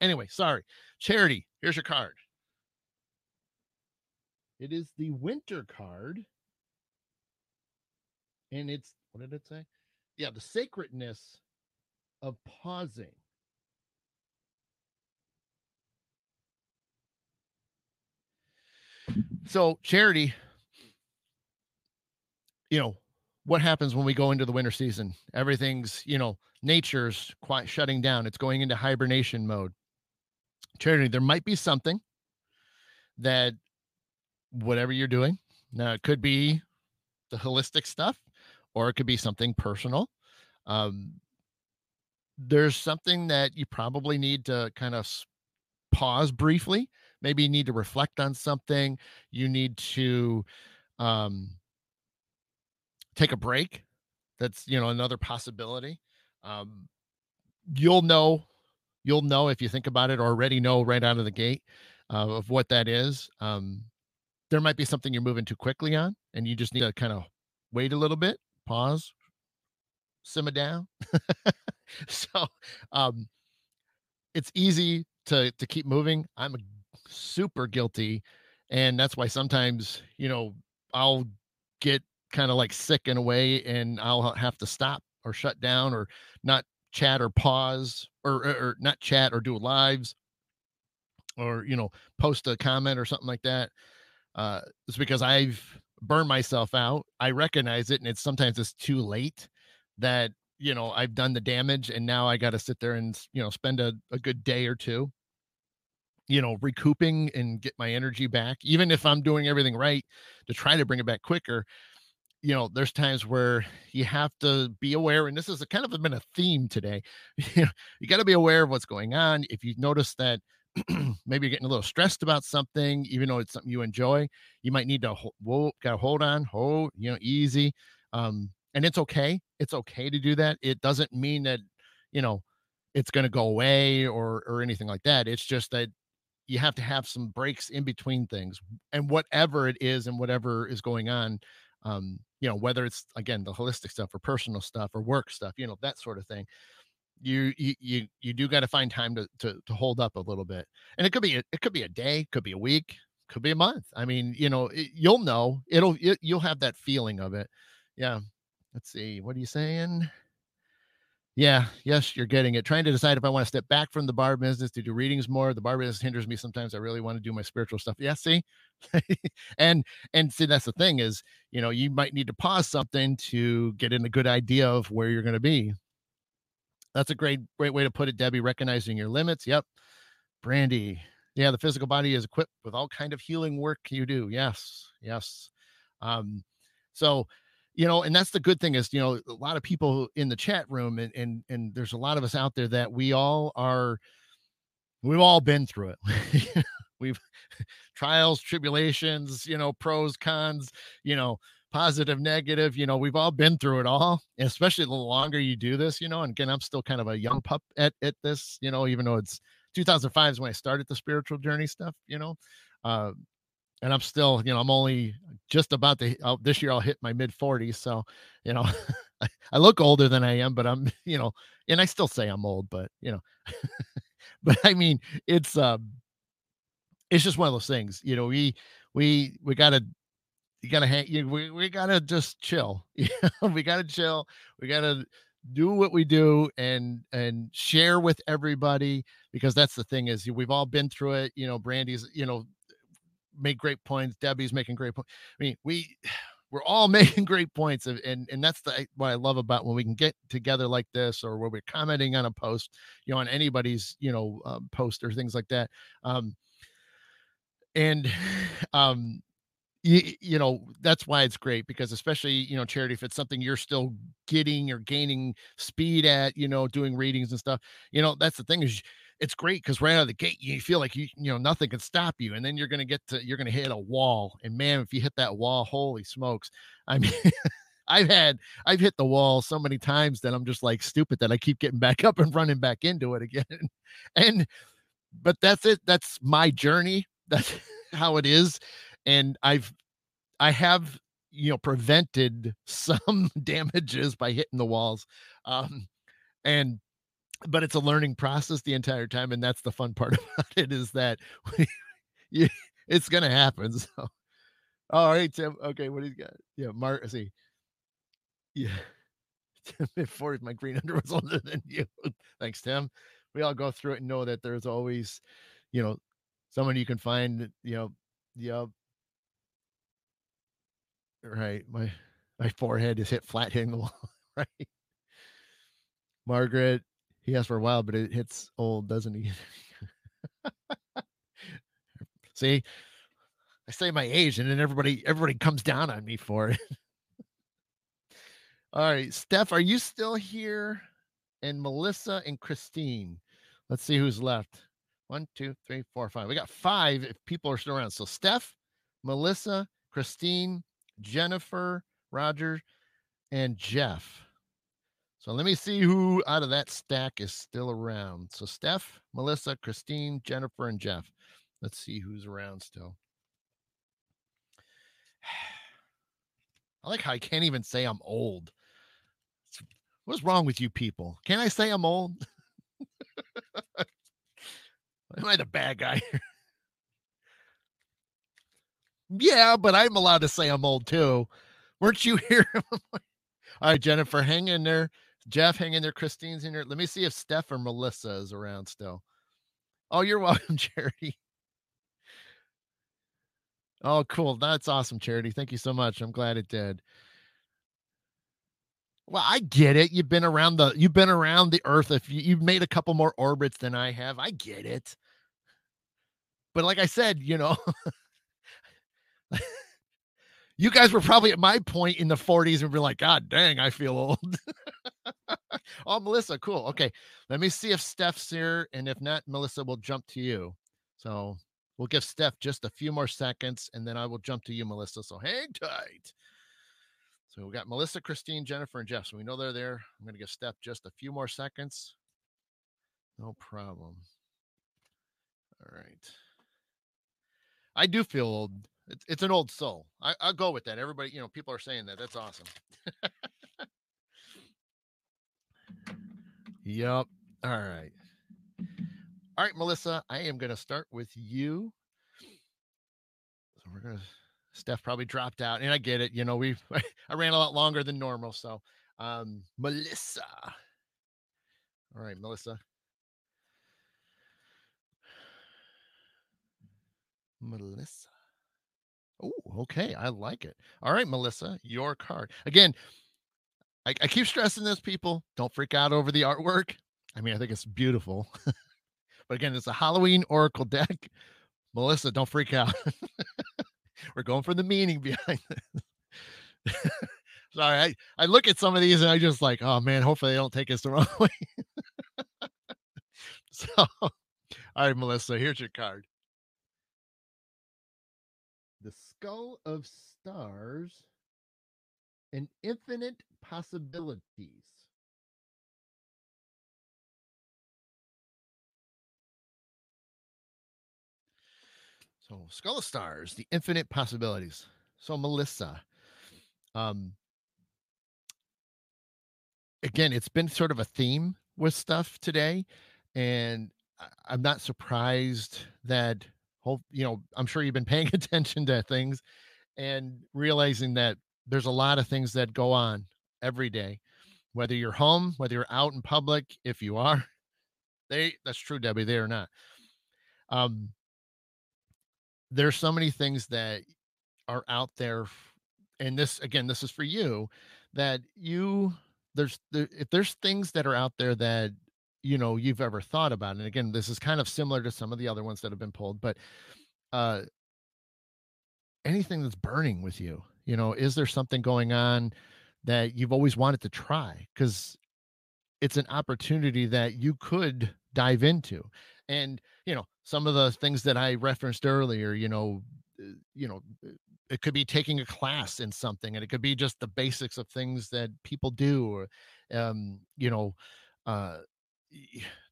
anyway, sorry. Charity, here's your card. It is the winter card and it's what did it say? Yeah, the sacredness of pausing. So, charity, you know, what happens when we go into the winter season? Everything's, you know, nature's quite shutting down. It's going into hibernation mode. Charity, there might be something that whatever you're doing, now it could be the holistic stuff, or it could be something personal. Um, there's something that you probably need to kind of pause briefly. Maybe you need to reflect on something. You need to um, take a break. That's you know another possibility. Um, you'll know, you'll know if you think about it, already know right out of the gate uh, of what that is. Um, there might be something you're moving too quickly on, and you just need to kind of wait a little bit pause, simmer down. so um it's easy to to keep moving. I'm super guilty. And that's why sometimes, you know, I'll get kind of like sick in a way and I'll have to stop or shut down or not chat or pause or, or, or not chat or do lives or you know post a comment or something like that uh it's because i've burned myself out. I recognize it, and it's sometimes it's too late that you know I've done the damage, and now I got to sit there and you know spend a, a good day or two, you know, recouping and get my energy back. Even if I'm doing everything right to try to bring it back quicker, you know, there's times where you have to be aware, and this is a kind of been a theme today. you got to be aware of what's going on. If you notice that maybe you're getting a little stressed about something, even though it's something you enjoy, you might need to hold, got to hold on, hold, you know, easy. Um, and it's okay. It's okay to do that. It doesn't mean that, you know, it's to go away or or anything like that. It's just that you have to have some breaks in between things and whatever it is and whatever is going on um you know whether it's again the holistic stuff or personal stuff or work stuff you know that sort of thing you you you, you do got to find time to, to to hold up a little bit. And it could be a, it could be a day could be a week could be a month. I mean you know it, you'll know. It'll it, you'll have that feeling of it. Yeah. Let's see what are you saying yeah yes you're getting it trying to decide if i want to step back from the bar business to do readings more the bar business hinders me sometimes i really want to do my spiritual stuff yeah see and and see that's the thing is you know you might need to pause something to get in a good idea of where you're going to be that's a great, great way to put it, Debbie. Recognizing your limits. Yep. Brandy. Yeah, the physical body is equipped with all kind of healing work you do. Yes. Yes. Um, so you know, and that's the good thing is, you know, a lot of people in the chat room and and and there's a lot of us out there that we all are we've all been through it. we've trials, tribulations, you know, pros, cons, you know, positive, negative. You know, we've all been through it all, especially the longer you do this, you know. And again, I'm still kind of a young pup at, at this, you know, even though it's 2005 is when I started the spiritual journey stuff, you know. Uh, and I'm still, you know, I'm only just about to uh, this year. I'll hit my mid 40s, so you know, I, I look older than I am, but I'm, you know, and I still say I'm old, but you know, but I mean, it's um, it's just one of those things, you know. We we we got to you gotta hang you, we, we gotta just chill we gotta chill we gotta do what we do and and share with everybody because that's the thing is we've all been through it you know brandy's you know made great points debbie's making great points i mean we we're all making great points and and that's the what i love about when we can get together like this or where we're commenting on a post you know on anybody's you know um, post or things like that um and um you, you know that's why it's great because especially you know charity if it's something you're still getting or gaining speed at you know doing readings and stuff you know that's the thing is it's great because right out of the gate you feel like you you know nothing can stop you and then you're gonna get to you're gonna hit a wall and man if you hit that wall holy smokes. I mean i've had i've hit the wall so many times that i'm just like stupid that i keep getting back up and running back into it again. And but that's it that's my journey that's how it is and i've i have you know prevented some damages by hitting the walls um and but it's a learning process the entire time and that's the fun part about it is that you, it's gonna happen so. All right tim okay what do you got? Yeah mark see. Yeah. Tim before my green under was older than you. Thanks tim. We all go through it and know that there's always you know someone you can find you know yeah right my my forehead is hit flat hitting the wall right? Margaret he has for a while, but it hits old, doesn't he? See, I say my age, and then everybody everybody comes down on me for it. All right, Steph, are you still here? And Melissa and Christine. Let's see who's left. One, two, three, four, five. We got five if people are still around. So Steph, Melissa, Christine, Jennifer, Roger, and Jeff. So let me see who out of that stack is still around. So Steph, Melissa, Christine, Jennifer, and Jeff. Let's see who's around still. I like how I can't even say I'm old. What's wrong with you people? Can I say I'm old? Am I the bad guy? yeah, but I'm allowed to say I'm old too. Weren't you here? All right, Jennifer, hang in there. Jeff, hang in there. Christine's in there. Let me see if Steph or Melissa is around still. Oh, you're welcome, Charity. Oh, cool. That's awesome, Charity. Thank you so much. I'm glad it did. Well, I get it. You've been around the you've been around the earth. If you, you've made a couple more orbits than I have, I get it. But like I said, you know, you guys were probably at my point in the 40s and be like, God dang, I feel old. oh, Melissa, cool. Okay. Let me see if Steph's here. And if not, Melissa will jump to you. So we'll give Steph just a few more seconds and then I will jump to you, Melissa. So hang tight. So we got Melissa, Christine, Jennifer, and Jeff. So we know they're there. I'm going to give Steph just a few more seconds. No problem. All right. I do feel old. It's, it's an old soul. I, I'll go with that. Everybody, you know, people are saying that. That's awesome. yep. All right. All right, Melissa, I am going to start with you. So we're going to, Steph probably dropped out, and I get it. You know, we I ran a lot longer than normal. So, um, Melissa. All right, Melissa. Melissa. Oh, okay. I like it. All right, Melissa, your card. Again, I, I keep stressing this, people. Don't freak out over the artwork. I mean, I think it's beautiful. but again, it's a Halloween Oracle deck. Melissa, don't freak out. We're going for the meaning behind this. Sorry, I, I look at some of these and I just like, oh man, hopefully they don't take us the wrong way. so, all right, Melissa, here's your card. The Skull of Stars an Infinite Possibilities. So, Skull of Stars, the Infinite Possibilities. So, Melissa, um, again, it's been sort of a theme with stuff today, and I'm not surprised that hope you know i'm sure you've been paying attention to things and realizing that there's a lot of things that go on every day whether you're home whether you're out in public if you are they that's true debbie they are not. Um there's so many things that are out there and this again this is for you that you there's there, if there's things that are out there that you know you've ever thought about and again this is kind of similar to some of the other ones that have been pulled but uh anything that's burning with you you know is there something going on that you've always wanted to try because it's an opportunity that you could dive into. And you know some of the things that i referenced earlier you know uh, you know uh, it could be taking a class in something and it could be just the basics of things that people do or um you know uh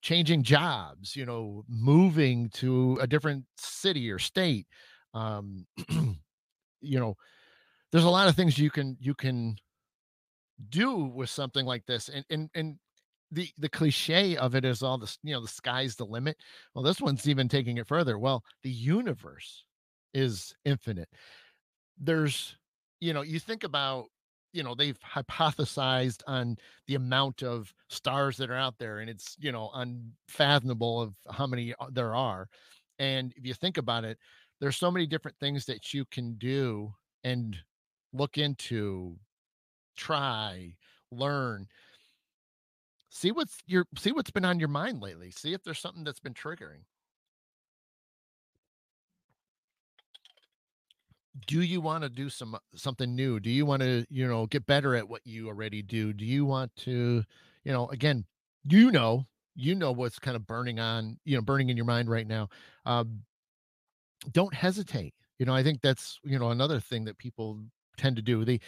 changing jobs you know moving to a different city or state um you know there's a lot of things you can you can do with something like this and and and the the cliche of it is all this you know the sky's the limit. Well this one's even taking it further. Well the universe is infinite. There's you know you think about you know they've hypothesized on the amount of stars that are out there and it's you know unfathomable of how many there are. And if you think about it there's so many different things that you can do and look into try learn. See what's your see what's been on your mind lately. See if there's something that's been triggering. Do you want to do some something new? Do you want to you know get better at what you already do? Do you want to you know again you know you know what's kind of burning on you know burning in your mind right now. Um don't hesitate. You know i think that's you know another thing that people tend to do. They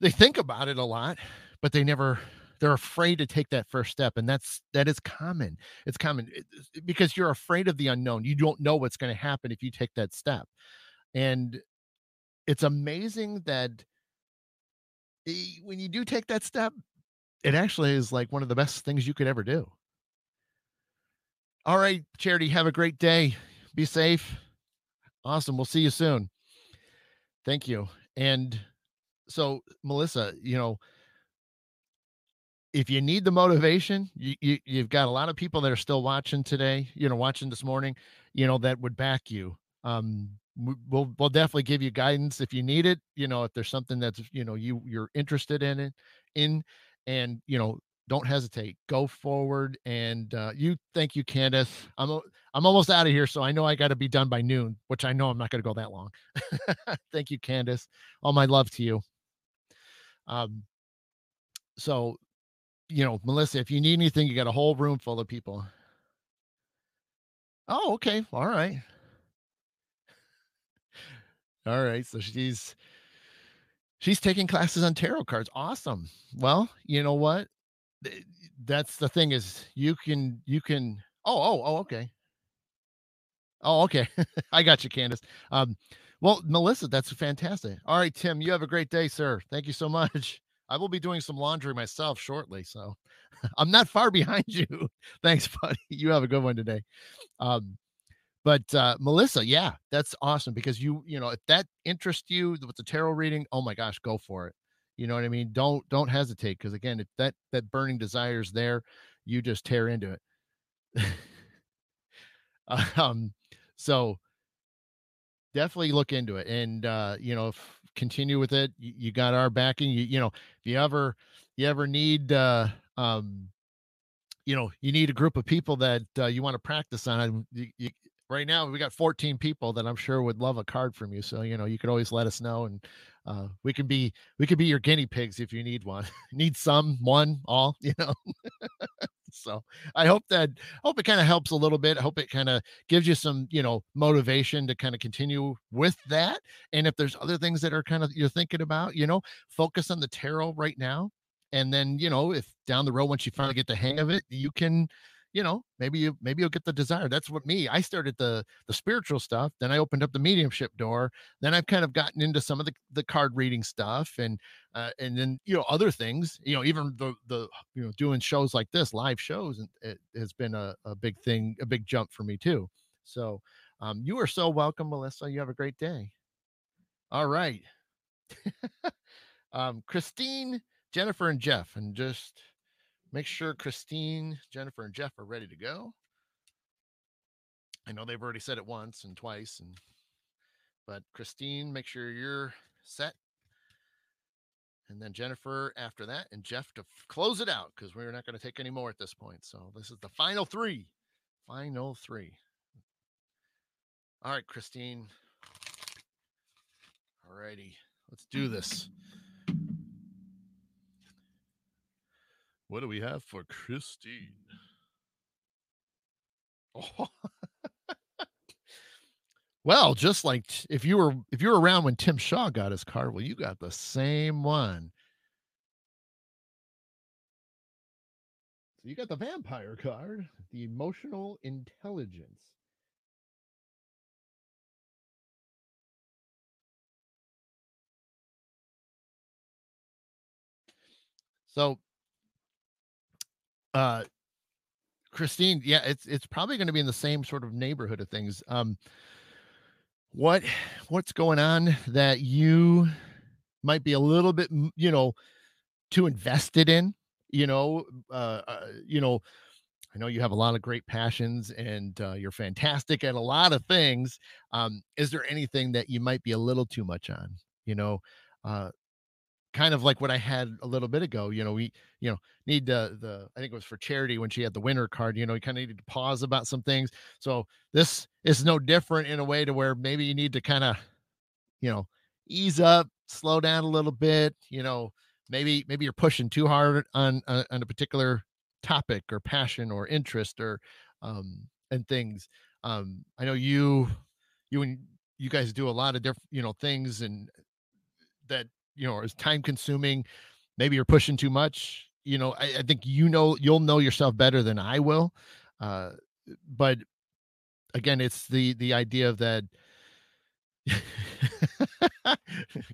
they think about it a lot but they never they're afraid to take that first step and that's that is common. It's common because you're afraid of the unknown. You don't know what's going to happen if you take that step. And it's amazing that when you do take that step it actually is like one of the best things you could ever do. All right charity have a great day. Be safe. Awesome we'll see you soon. Thank you. And so melissa you know if you need the motivation, you, you you've got a lot of people that are still watching today, you know, watching this morning, you know, that would back you. Um, we'll we'll definitely give you guidance if you need it. You know, if there's something that's you know you you're interested in it, in, and you know, don't hesitate. Go forward. And uh, you, thank you, Candace. I'm I'm almost out of here, so I know I got to be done by noon, which I know I'm not going to go that long. thank you, Candace. All my love to you. Um, so you know, Melissa, if you need anything, you got a whole room full of people. Oh, okay. All right. All right. So she's she's taking classes on tarot cards. Awesome. Well, you know what? That's the thing is you can you can oh oh oh okay. Oh, okay. I got you, Candace. Um, well, Melissa, that's fantastic. All right, Tim, you have a great day, sir. Thank you so much. I will be doing some laundry myself shortly, so I'm not far behind you. Thanks, buddy. You have a good one today. Um, but uh, Melissa, yeah, that's awesome because you, you know, if that interests you with the tarot reading, oh my gosh, go for it. You know what I mean? Don't don't hesitate because again, if that that burning desire is there, you just tear into it. um, so definitely look into it, and uh, you know, continue with it. You, you got our backing. You, you know, if you ever you ever need uh um you know you need a group of people that uh, you want to practice on you, you, right now we got 14 people that i'm sure would love a card from you so you know you could always let us know and uh, we can be we could be your guinea pigs if you need one need some one all you know so i hope that hope it kind of helps a little bit i hope it kind of gives you some you know motivation to kind of continue with that and if there's other things that are kind of you're thinking about you know focus on the tarot right now and then you know if down the road once you finally get the hang of it you can you know maybe you maybe you'll get the desire. That's what me i started the the spiritual stuff then i opened up the mediumship door then i've kind of gotten into some of the the card reading stuff and uh, and then you know other things you know even the the you know doing shows like this live shows and it has been a, a big thing a big jump for me too. So um you are so welcome melissa. You have a great day. All right. Um christine jennifer and jeff and just Make sure Christine, Jennifer, and Jeff are ready to go. I know they've already said it once and twice, and but Christine, make sure you're set. And then Jennifer after that, and Jeff to f- close it out because we're not going to take any more at this point. So this is the final three. Final three. All right, Christine. All righty, let's do this. What do we have for Christine? Oh. well, just like if you were if you were around when Tim Shaw got his card, well, you got the same one. So you got the vampire card, the emotional intelligence. So uh Christine, yeah, it's it's probably going to be in the same sort of neighborhood of things. Um, what what's going on that you might be a little bit, you know, too invested in? You know, uh, uh you know, I know you have a lot of great passions and uh, you're fantastic at a lot of things. Um, is there anything that you might be a little too much on? You know, uh, kind of like what I had a little bit ago. You know, we, you know, need the the I think it was for charity when she had the winner card, you know, you kind of needed to pause about some things. So this is no different in a way to where maybe you need to kind of, you know, ease up, slow down a little bit, you know, maybe maybe you're pushing too hard on on, on a particular topic or passion or interest or um and things. Um I know you you and you guys do a lot of different, you know, things and that you know is time consuming maybe you're pushing too much you know I, I, think you know you'll know yourself better than i will uh but again it's the the idea of that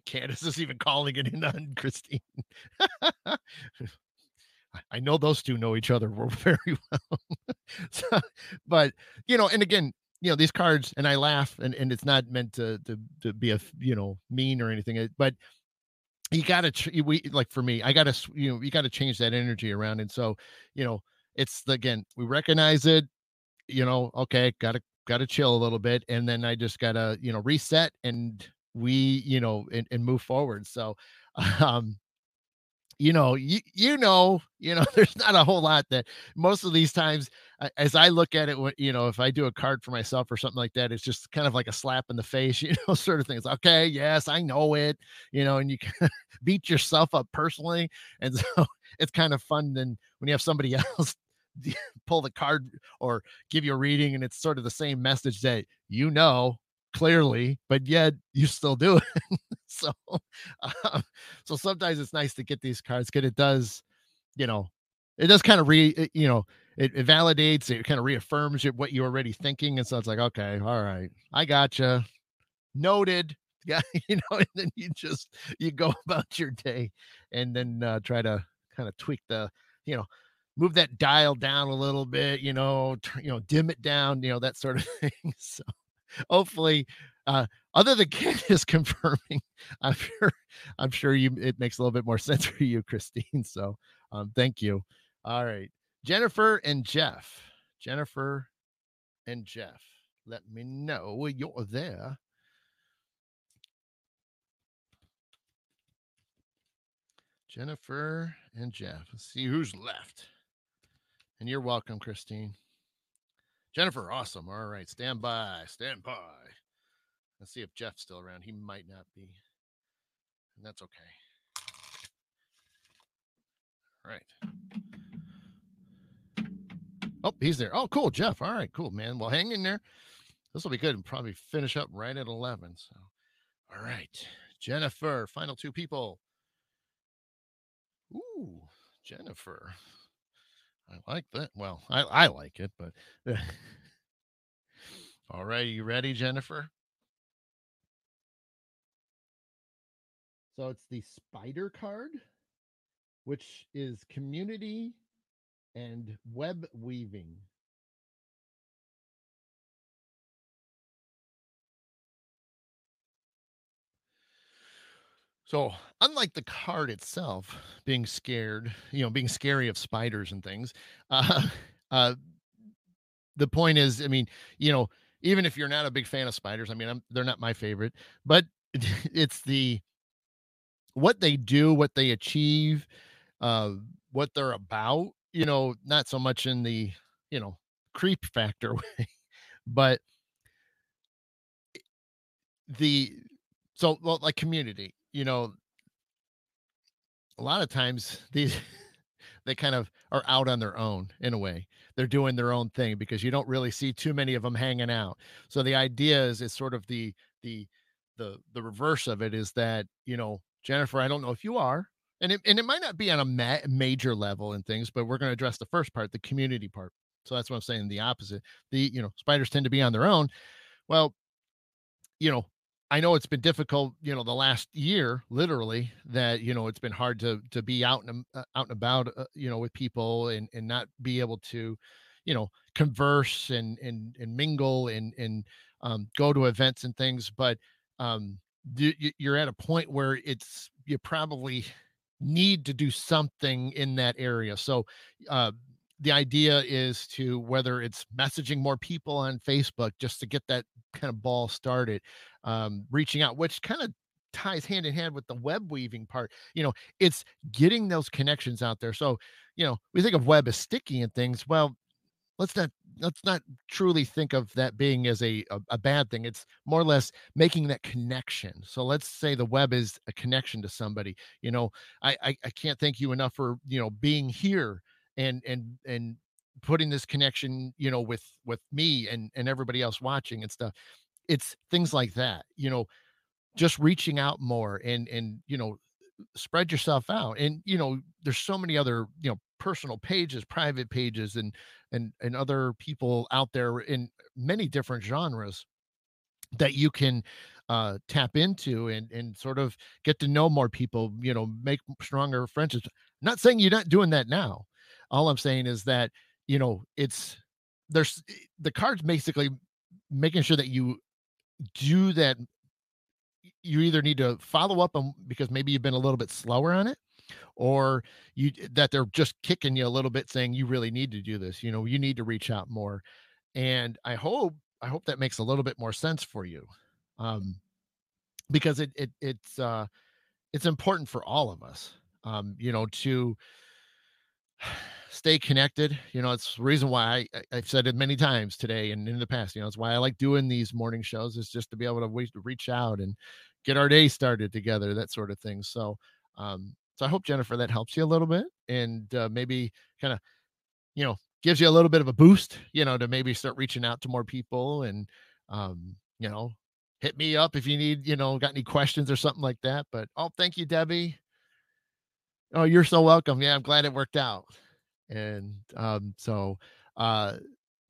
Candace is even calling it in on Christine. I know those two know each other very well. so, but you know, and again, you know, these cards, and I laugh, and, and it's not meant to to to be a you know mean or anything, but you got to we like for me i got to you know you got to change that energy around and so you know it's again we recognize it you know okay got to got to chill a little bit and then i just got to you know reset and we you know and, and move forward so um you know you you know you know there's not a whole lot that most of these times as i look at it you know if i do a card for myself or something like that it's just kind of like a slap in the face you know sort of things okay yes i know it you know and you can beat yourself up personally and so it's kind of fun then when you have somebody else pull the card or give you a reading and it's sort of the same message that you know clearly, but yet you still do it. so, uh, so sometimes it's nice to get these cards because it does, you know, it does kind of re, you know, it, it validates, it kind of reaffirms what you're already thinking, and so it's like, okay, all right, I gotcha, noted. Yeah, you know, and then you just you go about your day, and then uh, try to kind of tweak the, you know, move that dial down a little bit, you know, you know, dim it down, you know, that sort of thing. So hopefully, uh, other than Candace confirming, I'm sure I'm sure you it makes a little bit more sense for you, Christine. So um, thank you. All right. Jennifer and Jeff. Jennifer and Jeff. Let me know you're there. Jennifer and Jeff. Let's see who's left. And you're welcome, Christine. Jennifer, awesome. All right, stand by, stand by. Let's see if Jeff's still around. He might not be, and that's okay. All right. Oh, he's there. Oh, cool, Jeff. All right, cool, man. Well, hang in there. This will be good and probably finish up right at 11. So, all right, Jennifer, final two people. Ooh, Jennifer. I like that. Well, I, I like it, but all right, you ready, Jennifer? So it's the spider card, which is community and web weaving. So, unlike the card itself being scared, you know, being scary of spiders and things, uh, uh, the point is, I mean, you know, even if you're not a big fan of spiders, I mean, I'm, they're not my favorite, but it's the what they do, what they achieve, uh, what they're about, you know, not so much in the, you know, creep factor way, but the so well, like community you know, a lot of times these they kind of are out on their own in a way. They're doing their own thing because you don't really see too many of them hanging out. So the idea is it's sort of the the the the reverse of it is that, you know, Jennifer, I don't know if you are, and it, and it might not be on a ma- major level and things, but we're going to address the first part, the community part. So that's what I'm saying. The opposite. The you know spiders tend to be on their own. Well, you know, I know it's been difficult, you know, the last year, literally, that you know it's been hard to to be out and uh, out and about, uh, you know, with people and and not be able to, you know, converse and and and mingle and and um, go to events and things. But um, you're at a point where it's you probably need to do something in that area. So, uh, the idea is to whether it's messaging more people on Facebook just to get that kind of ball started, um, reaching out, which kind of ties hand in hand with the web weaving part. You know, it's getting those connections out there. So, you know, we think of web as sticky and things. Well, let's not let's not truly think of that being as a, a, a bad thing it's more or less making that connection so let's say the web is a connection to somebody you know I, I i can't thank you enough for you know being here and and and putting this connection you know with with me and and everybody else watching and stuff it's things like that you know just reaching out more and and you know spread yourself out and you know there's so many other you know personal pages private pages and and and other people out there in many different genres that you can uh tap into and and sort of get to know more people you know make stronger friendships. Not saying you're not doing that now. All i'm saying is that you know it's there's eh, the cards basically making sure that you do that you either need to follow up on because maybe you've been a little bit slower on it or you that they're just kicking you a little bit saying you really need to do this you know you need to reach out more. And i hope i hope that makes a little bit more sense for you um because it it it's uh it's important for all of us um you know to stay connected you know it's the reason why I, i've said it many times today and in the past you know it's why i like doing these morning shows is just to be able to reach out and get our day started together that sort of thing so um so I hope Jennifer that helps you a little bit and uh, maybe kind of you know gives you a little bit of a boost, you know, to maybe start reaching out to more people and um, you know, hit me up if you need, you know, got any questions or something like that. But oh, thank you, Debbie. Oh, you're so welcome. Yeah, I'm glad it worked out. And um, so uh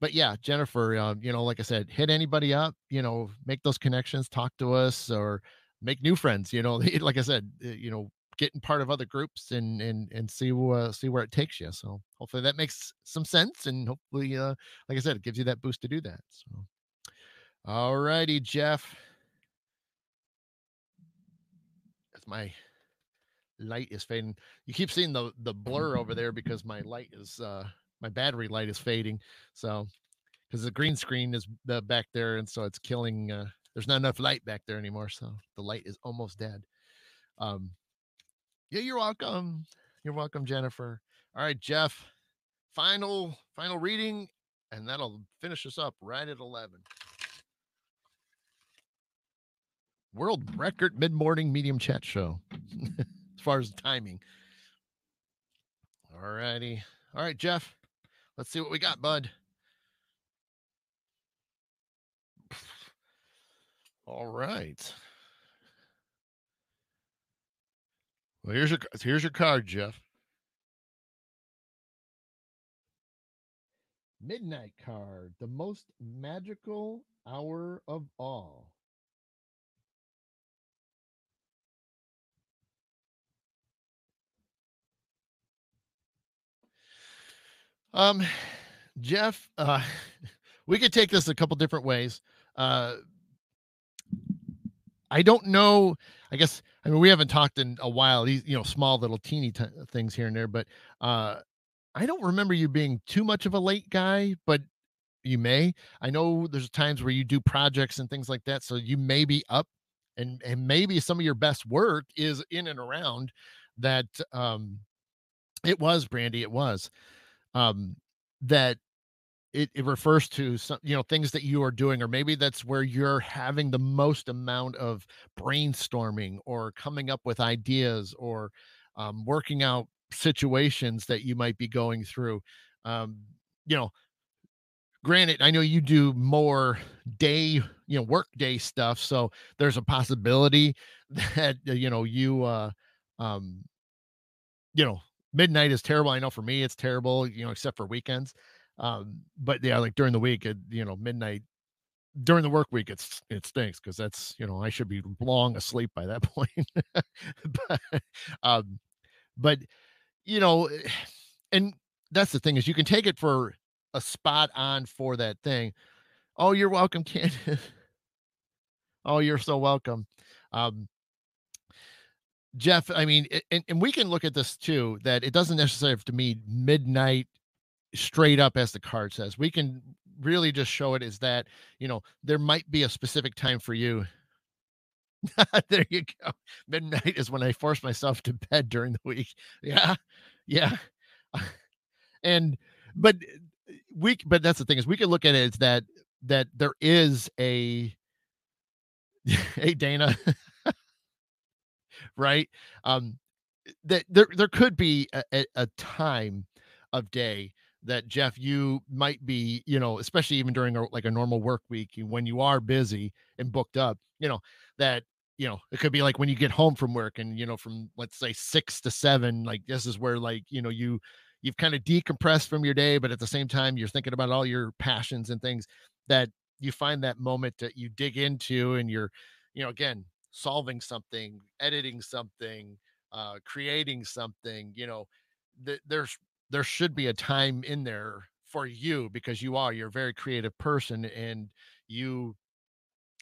but yeah, Jennifer, uh, you know, like I said, hit anybody up, you know, make those connections, talk to us or make new friends, you know, like I said, eh, you know, getting part of other groups and and and see uh, see where it takes you. So hopefully that makes some sense, and hopefully, uh, like I said, it gives you that boost to do that. So, all righty, Jeff. As my light is fading, you keep seeing the the blur over there because my light is uh my battery light is fading. So because the green screen is uh, back there, and so it's killing. Uh, there's not enough light back there anymore, so the light is almost dead. Um, yeah, you're welcome. You're welcome, Jennifer. All right, Jeff. Final final reading, and that'll finish us up right at 11. World record mid morning medium chat show as far as timing. All righty. All right, Jeff. Let's see what we got, bud. All right. Well, here's your here's your card, Jeff. Midnight card, the most magical hour of all. Um, Jeff, uh, we could take this a couple different ways. Uh, I don't know. I guess I mean we haven't talked in a while. These you know small little teeny t- things here and there, but uh, I don't remember you being too much of a late guy. But you may. I know there's times where you do projects and things like that, so you may be up, and and maybe some of your best work is in and around that. Um, it was Brandy. It was um that it, it refers to some you know things that you are doing or maybe that's where you're having the most amount of brainstorming or coming up with ideas or um, working out situations that you might be going through. Um, you know, granted, I know you do more day, you know, work day stuff, so there's a possibility that you know you uh um you know midnight is terrible. I know for me it's terrible, you know, except for weekends. Um, but yeah, like during the week, it, you know, midnight during the work week, it's it stinks because that's you know I should be long asleep by that point. but um, but you know, and that's the thing is you can take it for a spot on for that thing. Oh, you're welcome, Candace. oh, you're so welcome. Um, Jeff, I mean, and, and we can look at this too, that it doesn't necessarily have to mean midnight straight up as the card says. We can really just show it is that, you know, there might be a specific time for you. there you go. Midnight is when I force myself to bed during the week. Yeah. Yeah. and but we but that's the thing is we can look at it as that that there is a hey Dana right? Um, that there there could be a, a time of day that Jeff you might be you know especially even during a, like a normal work week when you are busy and booked up you know that you know it could be like when you get home from work and you know from let's say six to seven like this is where like you know you you've kind of decompressed from your day but at the same time you're thinking about all your passions and things that you find that moment that you dig into and you're you know again solving something, editing something, uh, creating something, you know, th- there's there should be a time in there for you because you are you're a very creative person and you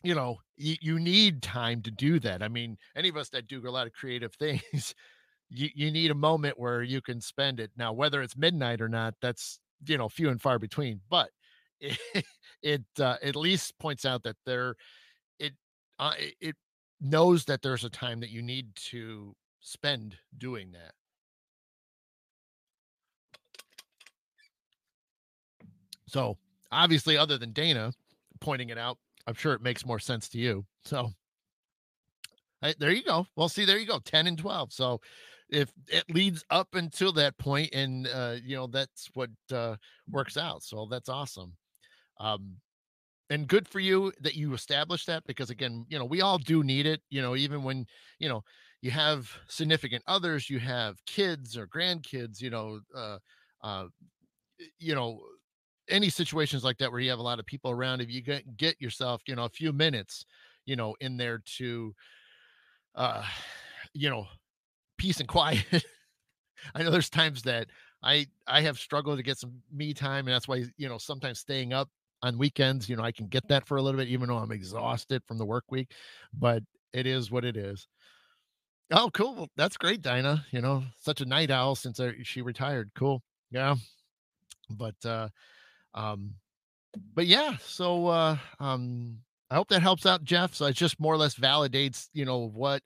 you know you, you need time to do that i mean any of us that do a lot of creative things you, you need a moment where you can spend it now whether it's midnight or not that's you know few and far between but it, it uh, at least points out that there it uh, it knows that there's a time that you need to spend doing that. So obviously, other than Dana pointing it out, I'm sure it makes more sense to you. So I, there you go. Well, see, there you go, 10 and 12. So if it leads up until that point, and uh, you know, that's what uh, works out. So that's awesome. Um, and good for you that you established that because again you know we all do need it you know even when you know you have significant others you have kids or grandkids you know uh uh you know any situations like that where you have a lot of people around if you get get yourself you know a few minutes you know in there to uh you know peace and quiet i know there's times that i i have struggled to get some me time and that's why you know sometimes staying up on weekends. You know, I can get that for a little bit, even though I'm exhausted from the work week, but it is what it is. Oh, cool. That's great, Dinah. You know, such a night owl since she retired. Cool. Yeah. But, uh, um, but yeah, so, uh, um, I hope that helps out, Jeff. So it just more or less validates, you know, what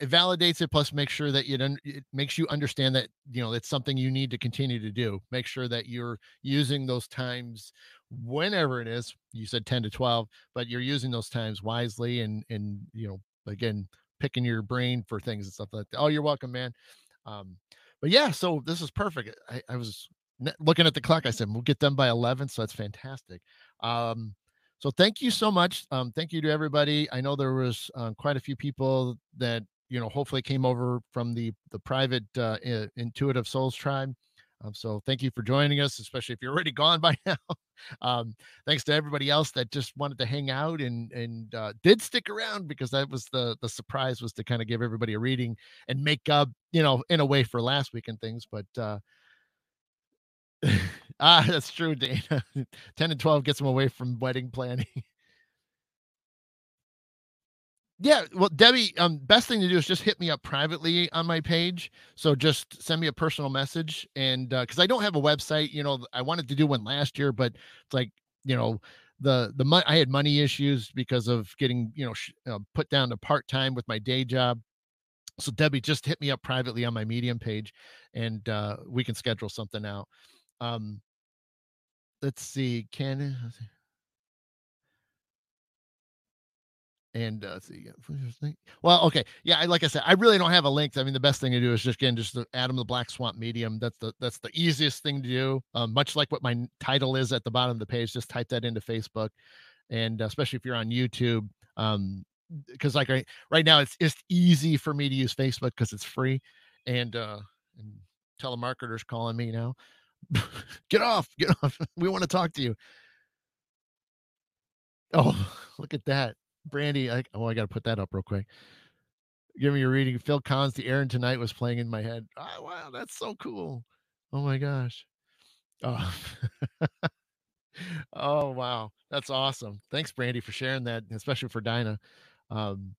it validates it plus make sure that you don't it makes you understand that you know it's something you need to continue to do make sure that you're using those times whenever it is you said 10 to 12 but you're using those times wisely and and you know again picking your brain for things and stuff like that oh you're welcome man um but yeah so this is perfect i, I was looking at the clock i said we'll get done by 11 so that's fantastic um so thank you so much um thank you to everybody i know there was um, quite a few people that you know hopefully came over from the the private uh, intuitive souls tribe um, so thank you for joining us, especially if you're already gone by now. um, thanks to everybody else that just wanted to hang out and and uh, did stick around because that was the the surprise was to kind of give everybody a reading and make up, you know, in a way for last week and things. But uh, ah, that's true, Dana. Ten and twelve gets them away from wedding planning. Yeah, well, Debbie, um, best thing to do is just hit me up privately on my page. So just send me a personal message, and because uh, I don't have a website, you know, I wanted to do one last year, but it's like, you know, the the money I had money issues because of getting, you know, sh- uh, put down to part time with my day job. So Debbie, just hit me up privately on my Medium page, and uh, we can schedule something out. Um, let's see, can. And uh, see, well, okay, yeah. I, like I said, I really don't have a link. I mean, the best thing to do is just again just the Adam the Black Swamp Medium. That's the that's the easiest thing to do. Um, much like what my title is at the bottom of the page, just type that into Facebook, and uh, especially if you're on YouTube, um, because like right, right now it's it's easy for me to use Facebook because it's free, and uh, and telemarketers calling me now. get off, get off. we want to talk to you. Oh, look at that. Brandy, I, oh, I got to put that up real quick. Give me your reading. Phil Collins, The Air Tonight was playing in my head. Oh, wow, that's so cool. Oh my gosh. Oh. oh wow, that's awesome. Thanks, Brandy, for sharing that, especially for Dinah. Um,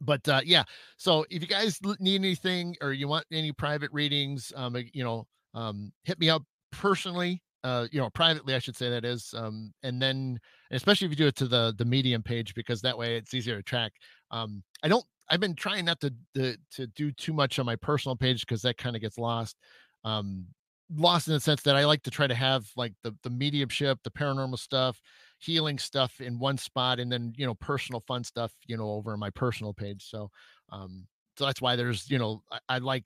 but uh, yeah, so if you guys need anything or you want any private readings, um, you know, um, hit me up personally uh, you know, privately, I should say that is. Um, and then especially if you do it to the the medium page, because that way it's easier to track. Um, I don't. I've been trying not to to, to do too much on my personal page because that kind of gets lost. Um, lost in the sense that I like to try to have like the the mediumship, the paranormal stuff, healing stuff in one spot, and then you know personal fun stuff, you know, over on my personal page. So, um, so that's why there's you know I, I like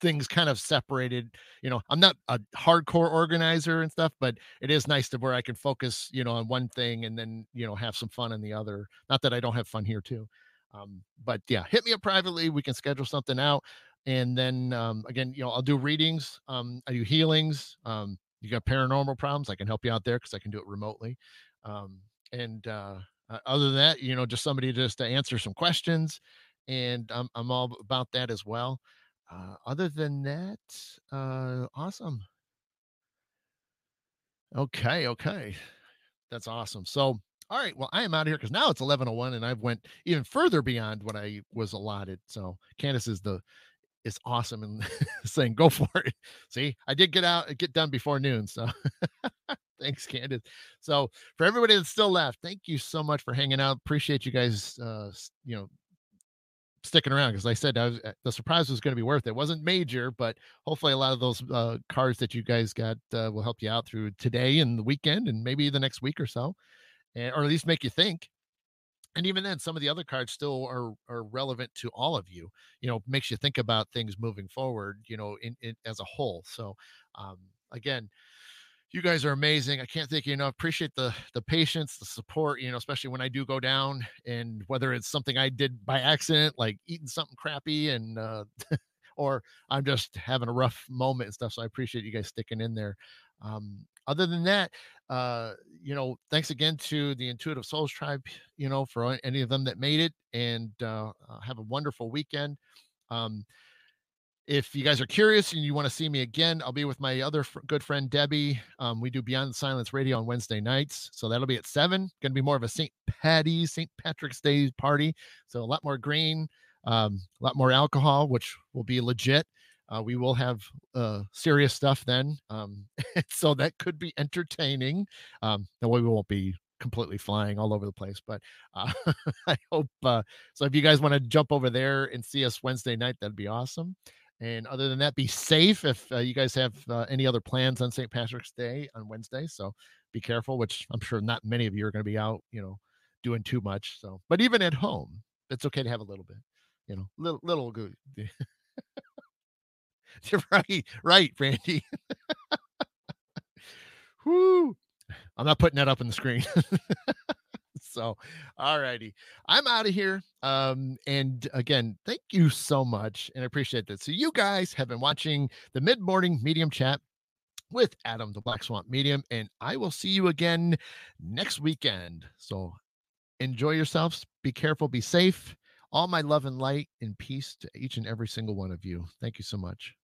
things kind of separated. You know, I'm not a hardcore organizer and stuff, but it is nice to where I can focus, you know, on one thing and then, you know, have some fun on the other. Not that I don't have fun here too. Um, but yeah, hit me up privately. We can schedule something out. And then um, again, you know, I'll do readings, um, I do healings. Um, you got paranormal problems, I can help you out there because I can do it remotely. Um, and uh, uh, other than that, you know, just somebody just to answer some questions. And I'm, I'm all about that as well. Uh, other than that, uh, awesome. Okay, okay. That's awesome. So, all right, well, I am out of here because now it's 11:01 and I've went even further beyond what I was allotted. So, Candace is the is awesome and saying go for it. See, I did get out get done before noon. So, thanks, Candace. So, for everybody that's still left, thank you so much for hanging out. Appreciate you guys uh, you know, sticking around because I said I was, uh, the surprise was going to be worth it. it. wasn't major, but hopefully a lot of those uh, cards that you guys got uh, will help you out through today and the weekend and maybe the next week or so, and, or at least make you think. And even then, some of the other cards still are are relevant to all of you. You know, makes you think about things moving forward. You know, in, in as a whole. So, um, again, you guys are amazing. I can't thank you enough. Appreciate the the patience, the support, you know, especially when I do go down and whether it's something I did by accident, like eating something crappy and uh or I'm just having a rough moment and stuff. So I appreciate you guys sticking in there. Um, other than that, uh, you know, thanks again to the Intuitive Souls Tribe, you know, for any of them that made it and uh, uh have a wonderful weekend. Um, if you guys are curious and you want to see me again, I'll be with my other good friend Debbie. Um, we do Beyond Silence Radio on Wednesday nights, so that'll be at seven. Going to be more of a St. Patty's, St. Patrick's Day party, so a lot more green, um, a lot more alcohol, which will be legit. Uh, we will have uh, serious stuff then, um, so that could be entertaining. Um, way we won't be completely flying all over the place. But uh, I hope uh, so. If you guys want to jump over there and see us Wednesday night, that'd be awesome. And other than that, be safe if uh, you guys have uh, any other plans on St. Patrick's Day on Wednesday. So be careful, which I'm sure not many of you are going to be out, you know, doing too much. So, but even at home, it's okay to have a little bit, you know, little, little good. right, right, Brandy. Whoo. I'm not putting that up on the screen. so all righty i'm out of here um and again thank you so much and i appreciate that. So you guys have been watching the mid-morning medium chat with adam the black swamp medium and i will see you again next weekend. So enjoy yourselves be careful be safe all my love and light and peace to each and every single one of you. Thank you so much